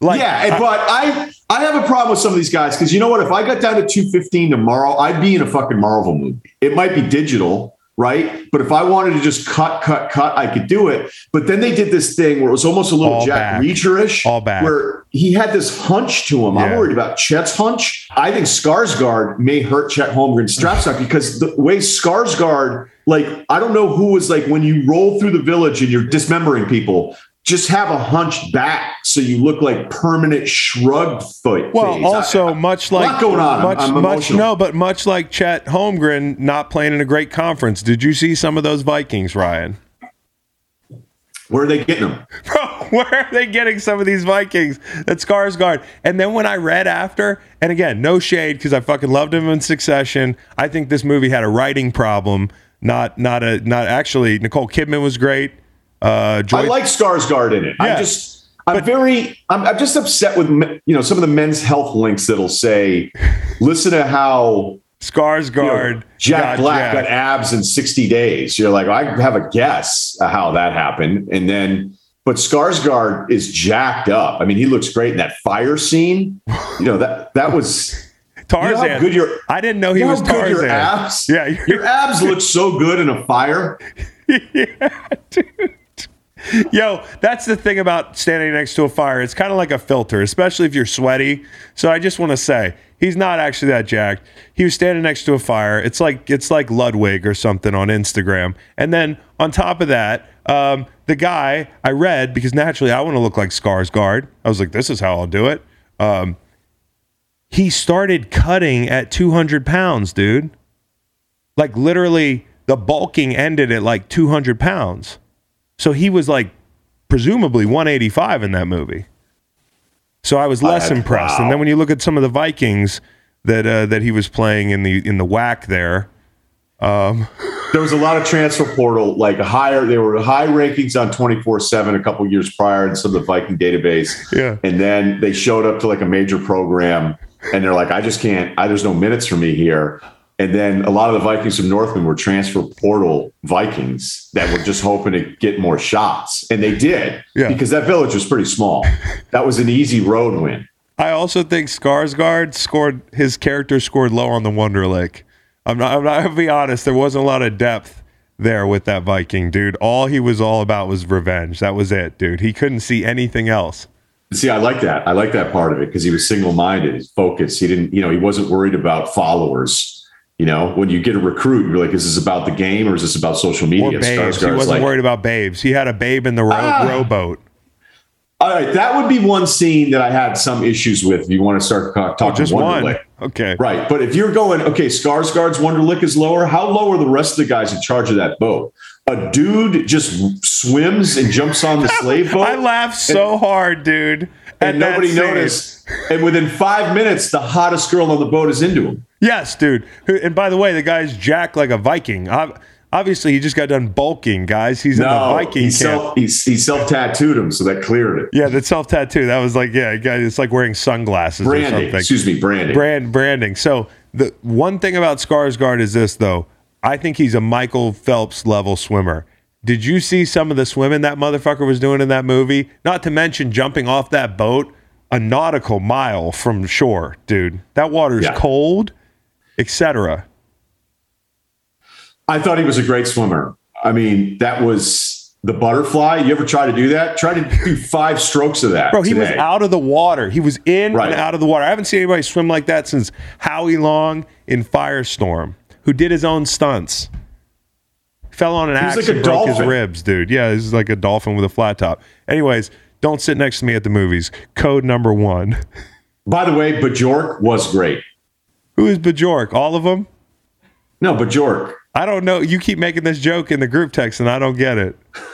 Like Yeah, but I I have a problem with some of these guys because you know what? If I got down to two fifteen tomorrow, I'd be in a fucking Marvel movie. It might be digital, right? But if I wanted to just cut, cut, cut, I could do it. But then they did this thing where it was almost a little All Jack back. Reacher-ish, All back. where he had this hunch to him. I'm worried about Chet's hunch. I think Skarsgård may hurt Chet Holmgren's [LAUGHS] strap stock because the way Skarsgård, like, I don't know who was like when you roll through the village and you're dismembering people. Just have a hunch back so you look like permanent shrugged foot. Well, face. also I- much a like going on. I'm- Much, I'm much emotional. no, but much like Chet Holmgren not playing in a great conference. Did you see some of those Vikings, Ryen? where are they getting them? [LAUGHS] Bro, where are they getting some of these Vikings? That Skarsgård. And then when I read after, and again, no shade because I fucking loved him in Succession. I think this movie had a writing problem, not not a not actually. Nicole Kidman was great. Uh, Joy, I like Skarsgård in it. Yeah. I just, I'm very, I'm, I'm just upset with you know some of the men's health links that'll say, listen to how Skarsgård, you know, Jack got Black jacked. got abs in 60 days. You're like, I have a guess how that happened, and then. But Skarsgård is jacked up. I mean, he looks great in that fire scene. You know that that was [LAUGHS] you know Tarzan. good your I didn't know he you know was how good Tarzan. your abs. Yeah, your abs look so good in a fire. [LAUGHS] [LAUGHS] Yo, that's the thing about standing next to a fire. It's kind of like a filter, especially if you're sweaty. So I just want to say, he's not actually that jacked. He was standing next to a fire. It's like it's like Ludwig or something on Instagram. And then on top of that, um, the guy I read because naturally I want to look like Skarsgård. I was like, this is how I'll do it. Um, he started cutting at 200 pounds, dude. Like literally, the bulking ended at like 200 pounds. So he was like presumably 185 in that movie. So I was less Uh, impressed. wow. And then when you look at some of the Vikings that uh, that he was playing in the in the whack there, [LAUGHS] there was a lot of transfer portal, like higher. There were high rankings on twenty four seven a couple years prior in some of the Viking database. Yeah. and then they showed up to like a major program, and they're like, I just can't. I, there's no minutes for me here. And then a lot of the Vikings from Northman were transfer portal Vikings that were just hoping to get more shots, and they did Yeah. because that village was pretty small. That was an easy road win. I also think Skarsgård scored his character scored low on the Wonderlic. I'm not. I'm not. I'll be honest. There wasn't a lot of depth there with that Viking dude. All he was all about was revenge. That was it, dude. He couldn't see anything else. See, I like that. I like that part of it because he was single minded, his focus. He didn't, you know, he wasn't worried about followers. You know, when you get a recruit, you're like, is this about the game or is this about social Or media? babes. He wasn't like, worried about babes. He had a babe in the row, Ah. rowboat. All right, that would be one scene that I had some issues with. If you want to start talking Oh, Just one. Okay. Right. But if you're going, okay, Skarsgård's Wonderlic is lower, how low are the rest of the guys in charge of that boat? A dude just swims and jumps on the [LAUGHS] slave boat. I laughed so hard, dude. and nobody noticed. And within five minutes, the hottest girl on the boat is into him. Yes, dude. And by the way, the guy's jacked like a Viking. Obviously, he just got done bulking, guys. He's in the Viking he camp. self he, he self tattooed him, so that cleared it. yeah, the self tattoo. That was like, yeah, it's like wearing sunglasses or Branding, something. excuse me, branding. Brand branding. So the one thing about Skarsgård is this, though. I think he's a Michael Phelps level swimmer. Did you see some of the swimming that motherfucker was doing in that movie? Not to mention jumping off that boat a nautical mile from shore, dude. That water's Yeah. cold, etc. I thought he was a great swimmer. I mean, that was the butterfly. You ever try to do that? Try to do five strokes of that. Bro, he was out of the water. He was in Right. and out of the water. I haven't seen anybody swim like that since Howie Long in Firestorm, who did his own stunts. Fell on an axe like a and broke his dolphin. ribs, dude. Yeah, this is like a dolphin with a flat top. Anyways, don't sit next to me at the movies. Code number one. By the way, Bajork was great. Who is Bajork? All of them? No, Bajork. I don't know. You keep making this joke in the group text, and I don't get it. [LAUGHS]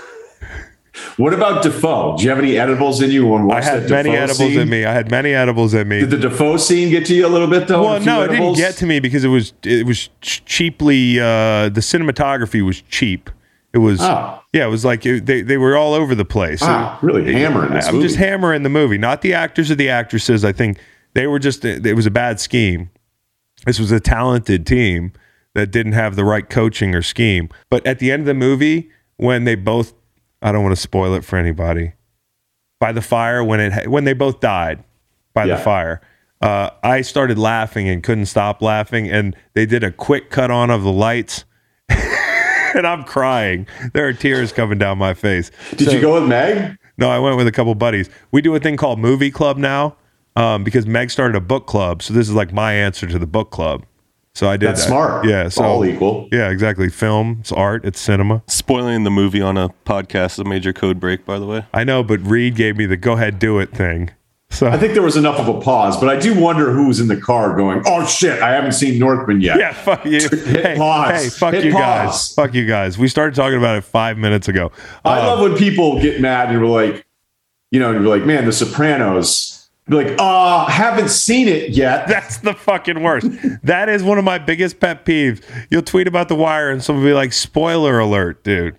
What about Dafoe? Do you have any edibles in you? When I had many Dafoe edibles scene? in me. I had many edibles in me. Did the Dafoe scene get to you a little bit though? Well, no, it didn't get to me because it was it was cheaply. Uh, the cinematography was cheap. It was Oh. yeah, it was like it, they they were all over the place. Wow, really hammering this I'm just hammering the movie, not the actors or the actresses. I think they were just it was a bad scheme. This was a talented team that didn't have the right coaching or scheme. But at the end of the movie, when they both, I don't want to spoil it for anybody. By the fire, when it when they both died by Yeah. the fire, uh, I started laughing and couldn't stop laughing. And they did a quick cut on of the lights. [LAUGHS] and I'm crying. There are tears coming down my face. Did you go with Meg? No, I went with a couple buddies. We do a thing called Movie Club now um, because Meg started a book club. So this is like my answer to the book club. So I did That's that. smart. Yeah. So all equal. Yeah, exactly. Film, it's art, it's cinema. Spoiling the movie on a podcast is a major code break, by the way. I know, but Reed gave me the go ahead, do it thing. So I think there was enough of a pause, but I do wonder who was in the car going, "Oh shit, I haven't seen Northman yet." yeah, fuck you. [LAUGHS] hey, pause. hey, fuck Hit you pause. guys. Fuck you guys. We started talking about it five minutes ago. I love when people get mad and you're like, you know, and you're like, "Man, The Sopranos." Like, "Uh, haven't seen it yet." [LAUGHS] That's the fucking worst. that is one of my biggest pet peeves. You'll tweet about The Wire and someone will be like, spoiler alert, dude.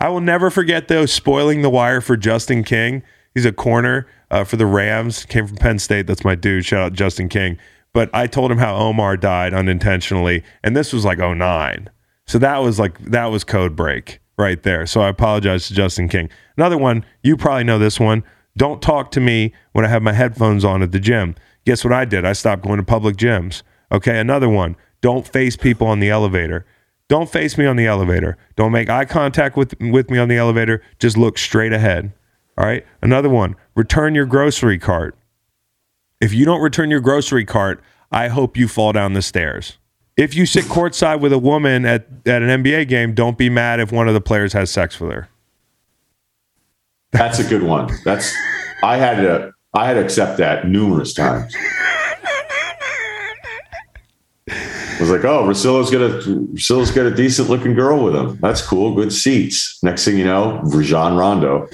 I will never forget, though, spoiling The Wire for Justin King. He's a corner uh, for the Rams, came from Penn State. That's my dude. Shout out Justin King. But I told him how Omar died unintentionally. And this was like 09. So that was like, that was code break right there. So I apologize to Justin King. Another one, you probably know this one. Don't talk to me when I have my headphones on at the gym. Guess what I did? I stopped going to public gyms. Okay, another one. Don't face people on the elevator. Don't face me on the elevator. Don't make eye contact with with me on the elevator. Just look straight ahead. All right? Another one. Return your grocery cart. If you don't return your grocery cart, I hope you fall down the stairs. If you sit courtside with a woman at, at an NBA game, don't be mad if one of the players has sex with her. That's a good one. That's I had to I had to accept that numerous times. I was like, oh, Russillo's got a Russillo's got a decent looking girl with him. That's cool. Good seats. Next thing you know, Rajon Rondo.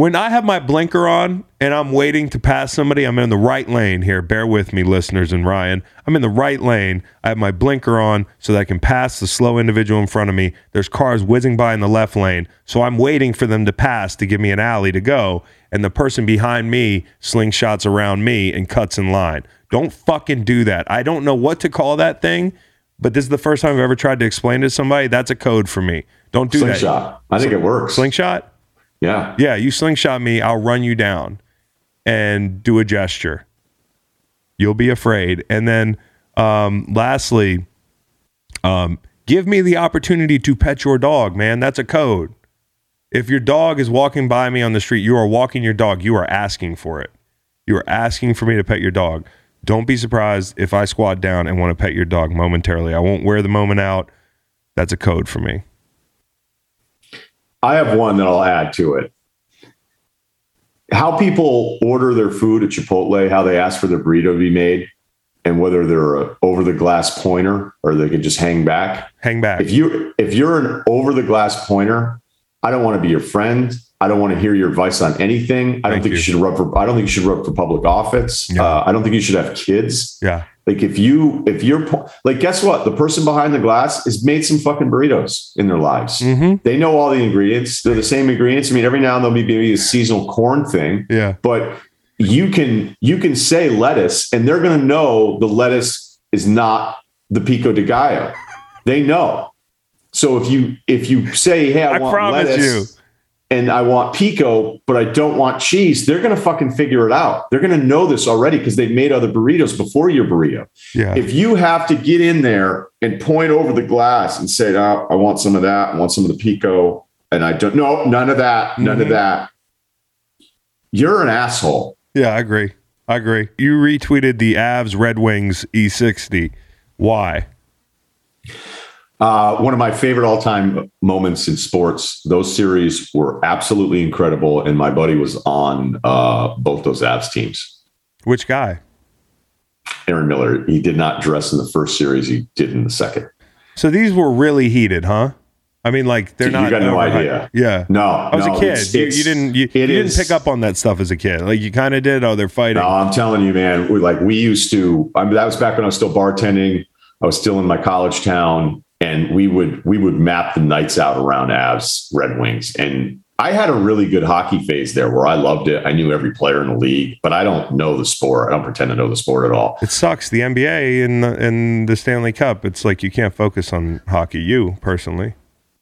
When I have my blinker on and I'm waiting to pass somebody, I'm in the right lane here. Bear with me, listeners and Ryen. I'm in the right lane. I have my blinker on so that I can pass the slow individual in front of me. There's cars whizzing by in the left lane. So I'm waiting for them to pass to give me an alley to go. And the person behind me slingshots around me and cuts in line. Don't fucking do that. I don't know what to call that thing, but this is the first time I've ever tried to explain to somebody. That's a code for me. Don't do that. Slingshot. I think it works. Slingshot? Yeah. Yeah, you slingshot me, I'll run you down and do a gesture. You'll be afraid. And then um, lastly, um, give me the opportunity to pet your dog, man. That's a code. If your dog is walking by me on the street, you are walking your dog, you are asking for it. You are asking for me to pet your dog. Don't be surprised if I squat down and want to pet your dog momentarily. I won't wear the moment out. That's a code for me. I have one that I'll add to it. How people order their food at Chipotle, how they ask for their burrito to be made, and whether they're a over the glass pointer or they can just hang back. Hang back. If you if you're an over the glass pointer, I don't want to be your friend. I don't want to hear your advice on anything. I don't Thank think you. you. should run for. I don't think you should run for public office. Yeah. Uh, I don't think you should have kids. yeah. Like if you if you're like guess what the person behind the glass has made some fucking burritos in their lives. Mm-hmm. They know all the ingredients. They're the same ingredients. I mean, every now and then there'll be maybe a seasonal corn thing, Yeah. but you can you can say lettuce, and they're going to know the lettuce is not the pico de gallo. They know. So if you if you say, "Hey, I, I want promise lettuce," you. And I want pico, but I don't want cheese, they're going to fucking figure it out. They're going to know this already because they've made other burritos before your burrito. Yeah. If you have to get in there and point over the glass and say, oh, I want some of that, I want some of the pico, and I don't, no, none of that, none of Mhm. that. You're an asshole. Yeah, I agree. I agree. You retweeted the Avs Red Wings E60. Why? Uh, one of my favorite all-time moments in sports. Those series were absolutely incredible, and my buddy was on uh, both those Avs teams. Which guy? Aaron Miller. He did not dress in the first series. He did in the second. So these were really heated, huh? I mean, like they're Dude, you got no idea. Yeah. No, I was no, a kid. it's- you, it's- you didn't. You, you didn't is- pick up on that stuff as a kid. Like you kind of did. Oh, they're fighting. No, I'm telling you, man. We like we used to. I mean, that was back when I was still bartending. I was still in my college town, and we would we would map the nights out around Avs Red Wings. And I had a really good hockey phase there, where I loved it. I knew every player in the league, but I don't know the sport. I don't pretend to know the sport at all. It sucks. The NBA and the, and the Stanley Cup. It's like you can't focus on hockey. You personally.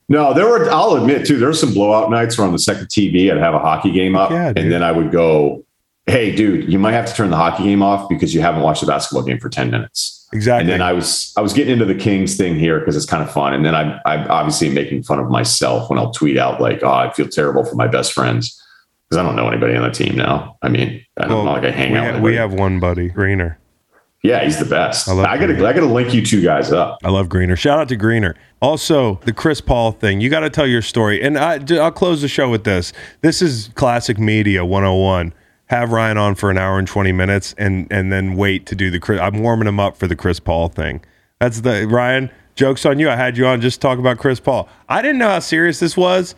No, there were. I'll admit too. There were some blowout nights where on the second TV, I'd have a hockey game up, Yeah, and then I would go, "Hey, dude, you might have to turn the hockey game off because you haven't watched the basketball game for ten minutes." Exactly. And then I was I was getting into the Kings thing here because it's kind of fun. And then I I'm obviously making fun of myself when I'll tweet out like, oh, I feel terrible for my best friends because I don't know anybody on the team now. I mean, I don't Well, know like I hang we, out. ha- with we have one buddy, Greener. yeah, he's the best. I I, gotta Greener. I gotta link you two guys up. I love Greener. Shout out to Greener. Also, the Chris Paul thing. You got to tell your story. And I, I'll close the show with this. This is classic media 101. Have Ryen on for an hour and 20 minutes and, and then wait to do the. I'm warming him up for the Chris Paul thing. That's the Ryen, joke's on you. I had you on just to talk about Chris Paul. I didn't know how serious this was.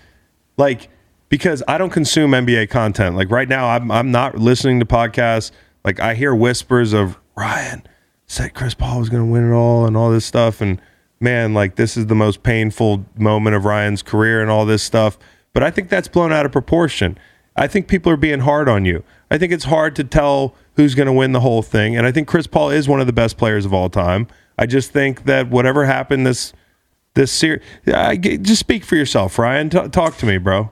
Like, because I don't consume NBA content. Like right now, I'm I'm not listening to podcasts. Like I hear whispers of Ryen said Chris Paul was going to win it all and all this stuff. And man, like this is the most painful moment of Ryen's career and all this stuff. But I think that's blown out of proportion. I think people are being hard on you. I think it's hard to tell who's going to win the whole thing. And I think Chris Paul is one of the best players of all time. I just think that whatever happened this this series, just speak for yourself, Ryen. T- talk to me, bro.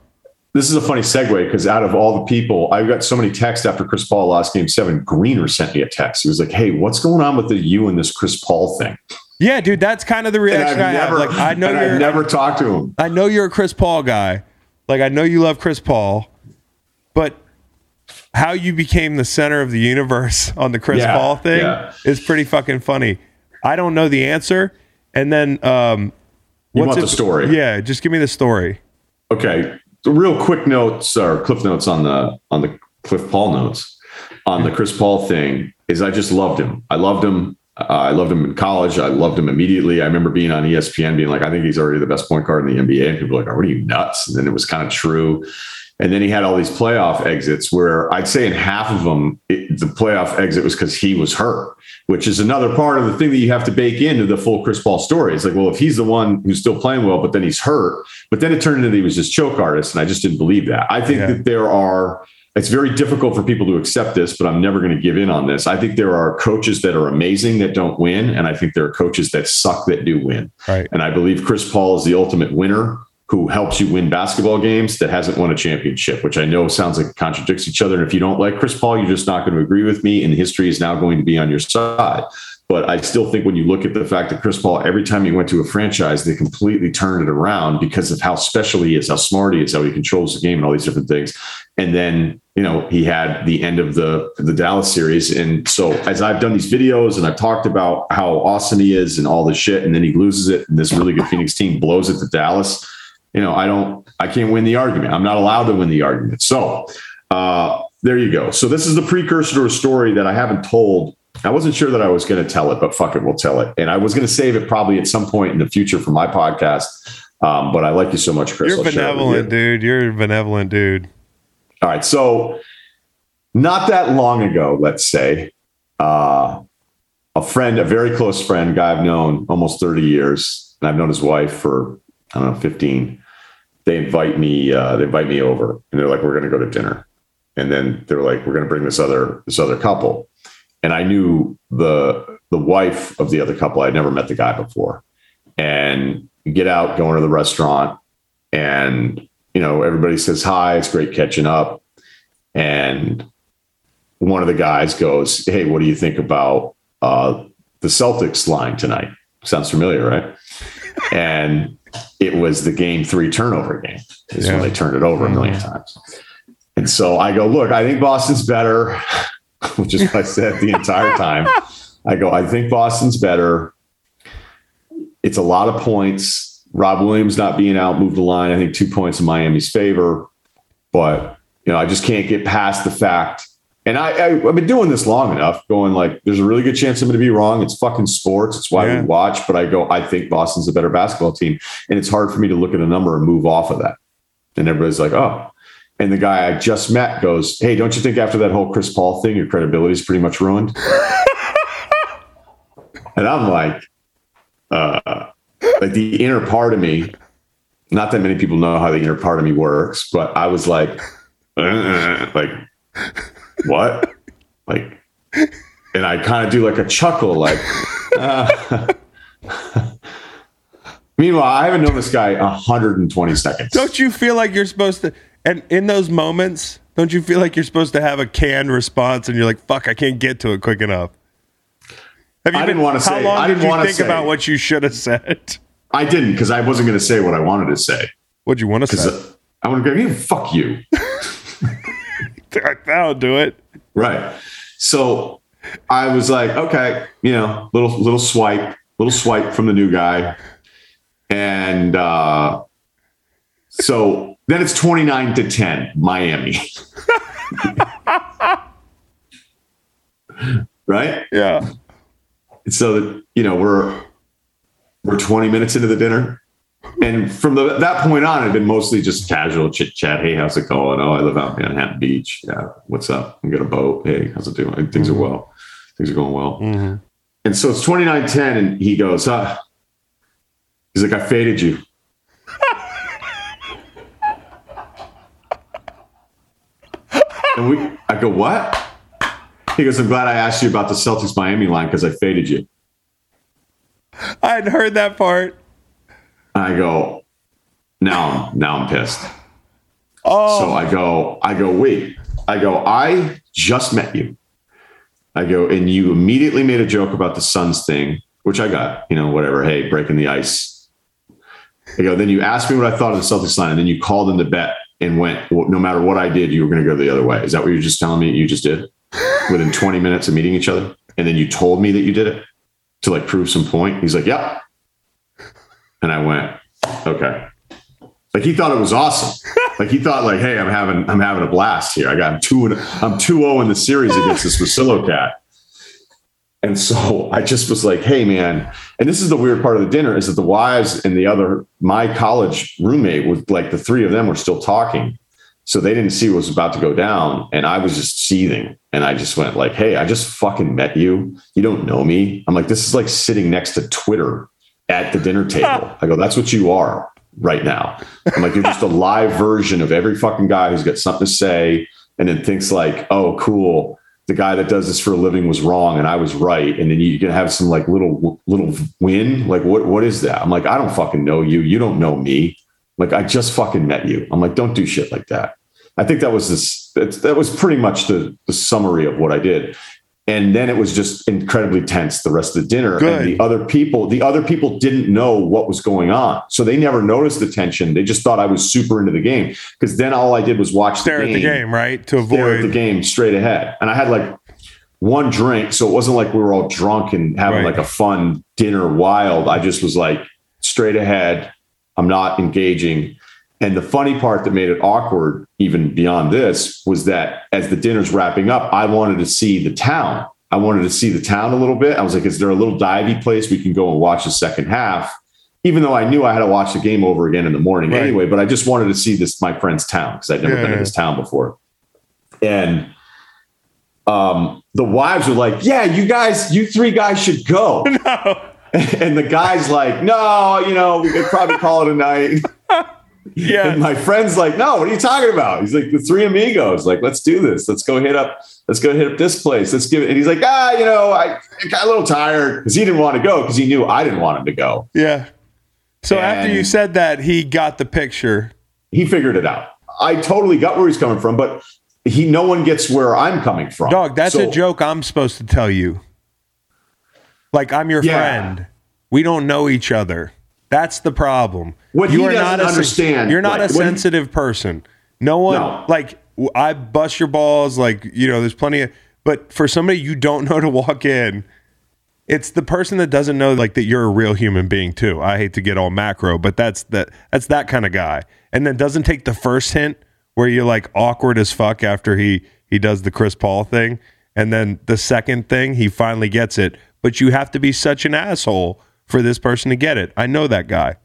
This is a funny segue because out of all the people, I got so many texts after Chris Paul lost game seven. Greener sent me a text. He was like, Hey, what's going on with the you and this Chris Paul thing? Yeah, dude, that's kind of the reaction I never, have. Like, I [LAUGHS] know I've never talked to him. I know you're a Chris Paul guy. Like, I know you love Chris Paul, but how you became the center of the universe [LAUGHS] on the Chris Yeah, Paul thing yeah. is pretty fucking funny. I don't know the answer. And then, um, You what's want the story? Yeah, just give me the story. Okay. The real quick notes or cliff notes on the on the Cliff Paul notes on the Chris Paul thing is I just loved him. I loved him. Uh, I loved him in college. I loved him immediately. I remember being on ESPN being like, I think he's already the best point guard in the NBA. And people were like, Are you nuts? And then it was kind of true. And then he had all these playoff exits where I'd say in half of them, it, the playoff exit was because he was hurt, which is another part of the thing that you have to bake into the full Chris Paul story. It's like, well, if he's the one who's still playing well, but then he's hurt, but then it turned into that he was just choke artist. And I just didn't believe that. I think Yeah. that there are, it's very difficult for people to accept this, but I'm never going to give in on this. I think there are coaches that are amazing that don't win. And I think there are coaches that suck that do win. Right. And I believe Chris Paul is the ultimate winner who helps you win basketball games that hasn't won a championship, which I know sounds like contradicts each other. And if you don't like Chris Paul, you're just not going to agree with me. And history is now going to be on your side. But I still think when you look at the fact that Chris Paul, every time he went to a franchise, they completely turned it around because of how special he is, how smart he is, how he controls the game, and all these different things. And then, you know, he had the end of the the Dallas series. And so as I've done these videos and I've talked about how awesome he is and all this shit, and then he loses it, and this really good Phoenix team blows it to Dallas. You know, I don't, I can't win the argument. I'm not allowed to win the argument. So uh, there you go. So this is the precursor to a story that I haven't told. I wasn't sure that I was going to tell it, but fuck it, we'll tell it. And I was going to save it probably at some point in the future for my podcast. Um, but I like you so much, Chris. You're I'll share it with benevolent, you. dude. You're a benevolent dude. All right. So, not that long ago, let's say, uh, a friend, a very close friend, guy I've known almost 30 years, and I've known his wife for, I don't know, 15. They invite me, uh, they invite me over and they're like, we're going to go to dinner. And then they're like, we're going to bring this other, this other couple. And I knew the, the wife of the other couple. I'd never met the guy before. And get out, going to the restaurant, and you know, everybody says hi. It's great catching up. And one of the guys goes, Hey, what do you think about uh, the Celtics line tonight? Sounds familiar, right? and it was the game three turnover game, is Yeah. when they turned it over a million mm. times. And so I go, Look, I think Boston's better, [LAUGHS] which is what I said the entire time. I go, I think Boston's better. It's a lot of points. Rob Williams not being out moved the line. I think two points in Miami's favor, but you know I just can't get past the fact. And I, I I've been doing this long enough, going like, there's a really good chance I'm going to be wrong. It's fucking sports. It's why Yeah. we watch. But I go, I think Boston's a better basketball team, and it's hard for me to look at a number and move off of that. And everybody's like, oh. And the guy I just met goes, hey, don't you think after that whole Chris Paul thing, your credibility is pretty much ruined? [LAUGHS] and I'm like, uh, like the inner part of me, not that many people know how the inner part of me works, but I was like, uh, like, what? Like, and I kind of do like a chuckle, like, uh. [LAUGHS] meanwhile, I haven't known this guy 120 seconds. Don't you feel like you're supposed to? And in those moments, don't you feel like you're supposed to have a canned response and you're like, fuck, I can't get to it quick enough? Have you I been, didn't wanna say. How long I did didn't you think say. about what you should have said? I didn't because I wasn't going to say what I wanted to say. What'd you want to say? Because I want to go, "Yeah, fuck you. [LAUGHS] [LAUGHS] That'll do it. Right. So I was like, okay, you know, little little swipe, little swipe from the new guy. And uh so then it's 29 to 10, Miami. [LAUGHS] right? Yeah. And so that, you know, we're we're 20 minutes into the dinner. And from the, that point on, it'd been mostly just casual chit chat. Hey, how's it going? Oh, I live out in Manhattan Beach. Yeah, what's up? I got a boat. Hey, how's it doing? Things are well. Things are going well. Mm-hmm. And so it's 29 10, and he goes, uh, he's like, I faded you. and we, I go, what? He goes, I'm glad I asked you about the Celtics Miami line because I faded you. I hadn't heard that part. I go, now, I'm now I'm pissed. Oh, So I go, I go, wait. I go, I just met you. I go, and you immediately made a joke about the Suns thing, which I got, you know, whatever. Hey, breaking the ice. I go, then you asked me what I thought of the Celtics line, and then you called in the bet and went, well, no matter what I did, you were going to go the other way. Is that what you're just telling me you just did [LAUGHS] within 20 minutes of meeting each other? And then you told me that you did it to like prove some point. He's like, yep. And I went, okay. Like he thought it was awesome. Like he thought, like, hey, I'm having I'm having a blast here. I got two and I'm 2-0 in the series against this Russillo cat. And so [LAUGHS] I just was like, hey man, and this is the weird part of the dinner is that the wives and the other my college roommate was like the three of them were still talking. So they didn't see what was about to go down. And I was just seething. And I just went like, hey, I just fucking met you. You don't know me. I'm like, this is like sitting next to Twitter at the dinner table. [LAUGHS] I go, that's what you are right now. I'm like, you're just a [LAUGHS] live version of every fucking guy who's got something to say and then thinks like, oh, cool. The guy that does this for a living was wrong and I was right. And then you can have some like little little win. Like, what what is that? I'm like, I don't fucking know you. You don't know me. Like, I just fucking met you. I'm like, don't do shit like that. I think that was this. That, was pretty much the the summary of what I did. And then it was just incredibly tense the rest of the dinner. Good. And the other people, the other people didn't know what was going on. So they never noticed the tension. They just thought I was super into the game. Because then all I did was watch stare the at the game, right? To stare at the game straight ahead. And I had like one drink. So it wasn't like we were all drunk and having Right. like a fun dinner wild. I just was like straight ahead. I'm not engaging. And the funny part that made it awkward, even beyond this, was that as the dinner's wrapping up, I wanted to see the town. I wanted to see the town a little bit. I was like, is there a little divey place we can go and watch the second half? Even though I knew I had to watch the game over again in the morning Right. anyway, but I just wanted to see this, my friend's town, because I'd never Yeah, been yeah. to this town before. And um, the wives were like, yeah, you guys, you three guys should go. [LAUGHS] [LAUGHS] and the guy's like, no, you know, we could probably call it a night. [LAUGHS] And Yeah. my friend's like, no, what are you talking about? He's like, the three amigos, like, let's do this. Let's go hit up, let's go hit up this place. Let's give it. And he's like, ah, you know, I got a little tired because he didn't want to go because he knew I didn't want him to go. Yeah. So after you said that, he got the picture. He figured it out. I totally got where he's coming from, but he, no one gets where I'm coming from. Dog, that's So- a joke I'm supposed to tell you. Like I'm your Yeah. friend. We don't know each other. That's the problem. What you he are not a understand, You're not like, a what he- sensitive person. No one No. like I bust your balls. Like you know, there's plenty of. But for somebody you don't [LAUGHS] know to walk in, it's the person that doesn't know like that you're a real human being too. I hate to get all macro, but that's that that's that kind of guy. And then doesn't take the first hint where you're like awkward as fuck after he he does the Chris Paul thing, and then the second thing he finally gets it. But you have to be such an asshole for this person to get it. I know that guy.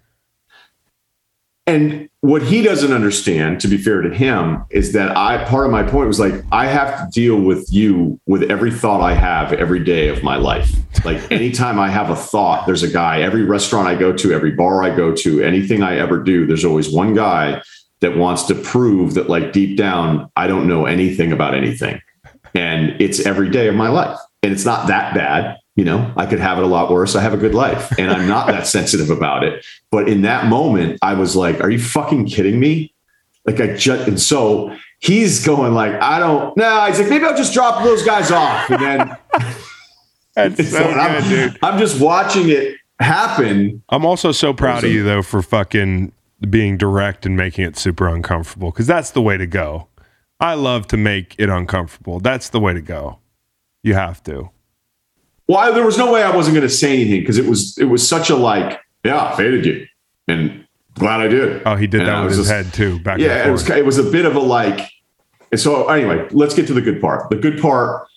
And what he doesn't understand, to be fair to him, is that I part of my point was like I have to deal with you with every thought I have every day of my life. Like [LAUGHS] anytime I have a thought, there's a guy. Every restaurant I go to, every bar I go to, anything I ever do, there's always one guy that wants to prove that, like deep down, I don't know anything about anything. And it's every day of my life. And it's not that bad. You know, I could have it a lot worse. I have a good life and I'm not that sensitive about it. But in that moment, I was like, are you fucking kidding me? Like I just, and so he's going like, I don't, no, he's like, maybe I'll just drop those guys off. And then, [LAUGHS] That's [LAUGHS] so And I'm, dude. I'm just watching it happen. I'm also so proud of you though for fucking being direct and making it super uncomfortable because that's the way to go. I love to make it uncomfortable. That's the way to go. You have to. Well, I, there was no way I wasn't going to say anything because it was it was such a like, yeah, I faded you, and glad I did. Oh, he did And that I with his just- head too. Back yeah, it was it was a bit of a like. And so anyway, let's get to the good part. The good part,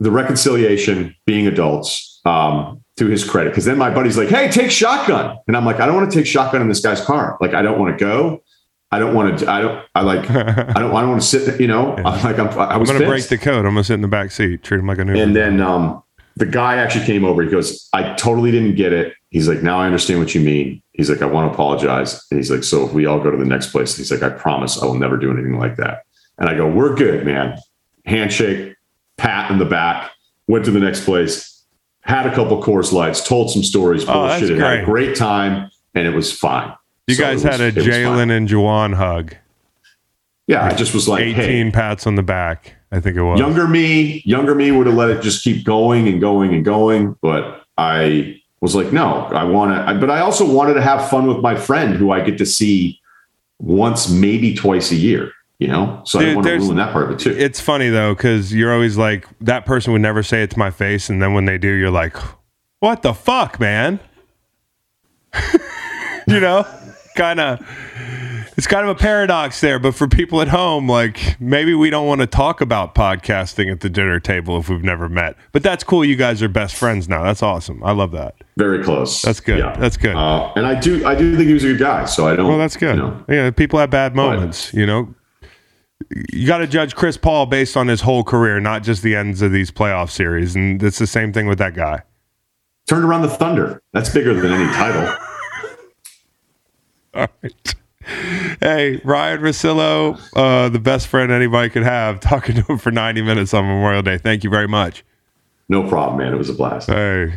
the reconciliation, being adults. Um, to his credit, because then my buddy's like, "Hey, take shotgun," and I'm like, "I don't want to take shotgun in this guy's car. Like, I don't want to go. I don't want to. I don't. I like. [LAUGHS] I don't. I don't want to sit. You know. I'm like, I'm. I I'm was gonna break the code. I'm gonna sit in the back seat, treat him like a new. And then um, the guy actually came over. He goes, I totally didn't get it. He's like, now I understand what you mean. He's like, I want to apologize. And he's like, so if we all go to the next place, he's like, I promise I will never do anything like that. And I go, we're good, man. Handshake, pat in the back, went to the next place, had a couple Coors Lights, told some stories, Oh, bullshit, had a great. time, and it was fine. you So guys was- had a it was fine. Jalen and Juwan hug. Yeah, I just was like, 18 hey, pats on the back. I think it was. younger me younger me would have let it just keep going and going and going but i was like no i want to but i also wanted to have fun with my friend who i get to see once maybe twice a year you know so i Dude, didn't want to ruin that part of it too It's funny though, because you're always like, that person would never say it to my face. And then when they do, you're like, what the fuck, man? [LAUGHS] you know, kind of, it's kind of a paradox there. But for people at home, like, maybe we don't want to talk about podcasting at the dinner table if we've never met. But that's cool. You guys are best friends now. That's awesome. I love that. very close That's good. Yeah. That's good. uh, and i do i do think he was a good guy so i don't Well, that's good. you know, yeah, people have bad moments, you know. You got to judge Chris Paul based on his whole career, not just the ends of these playoff series. And it's the same thing with that guy. turned around the thunder that's bigger than any title [LAUGHS] All right. Hey, Ryen Russillo, uh, the best friend anybody could have, talking to him for 90 minutes on Memorial Day. Thank you very much. no problem man it was a blast Hey.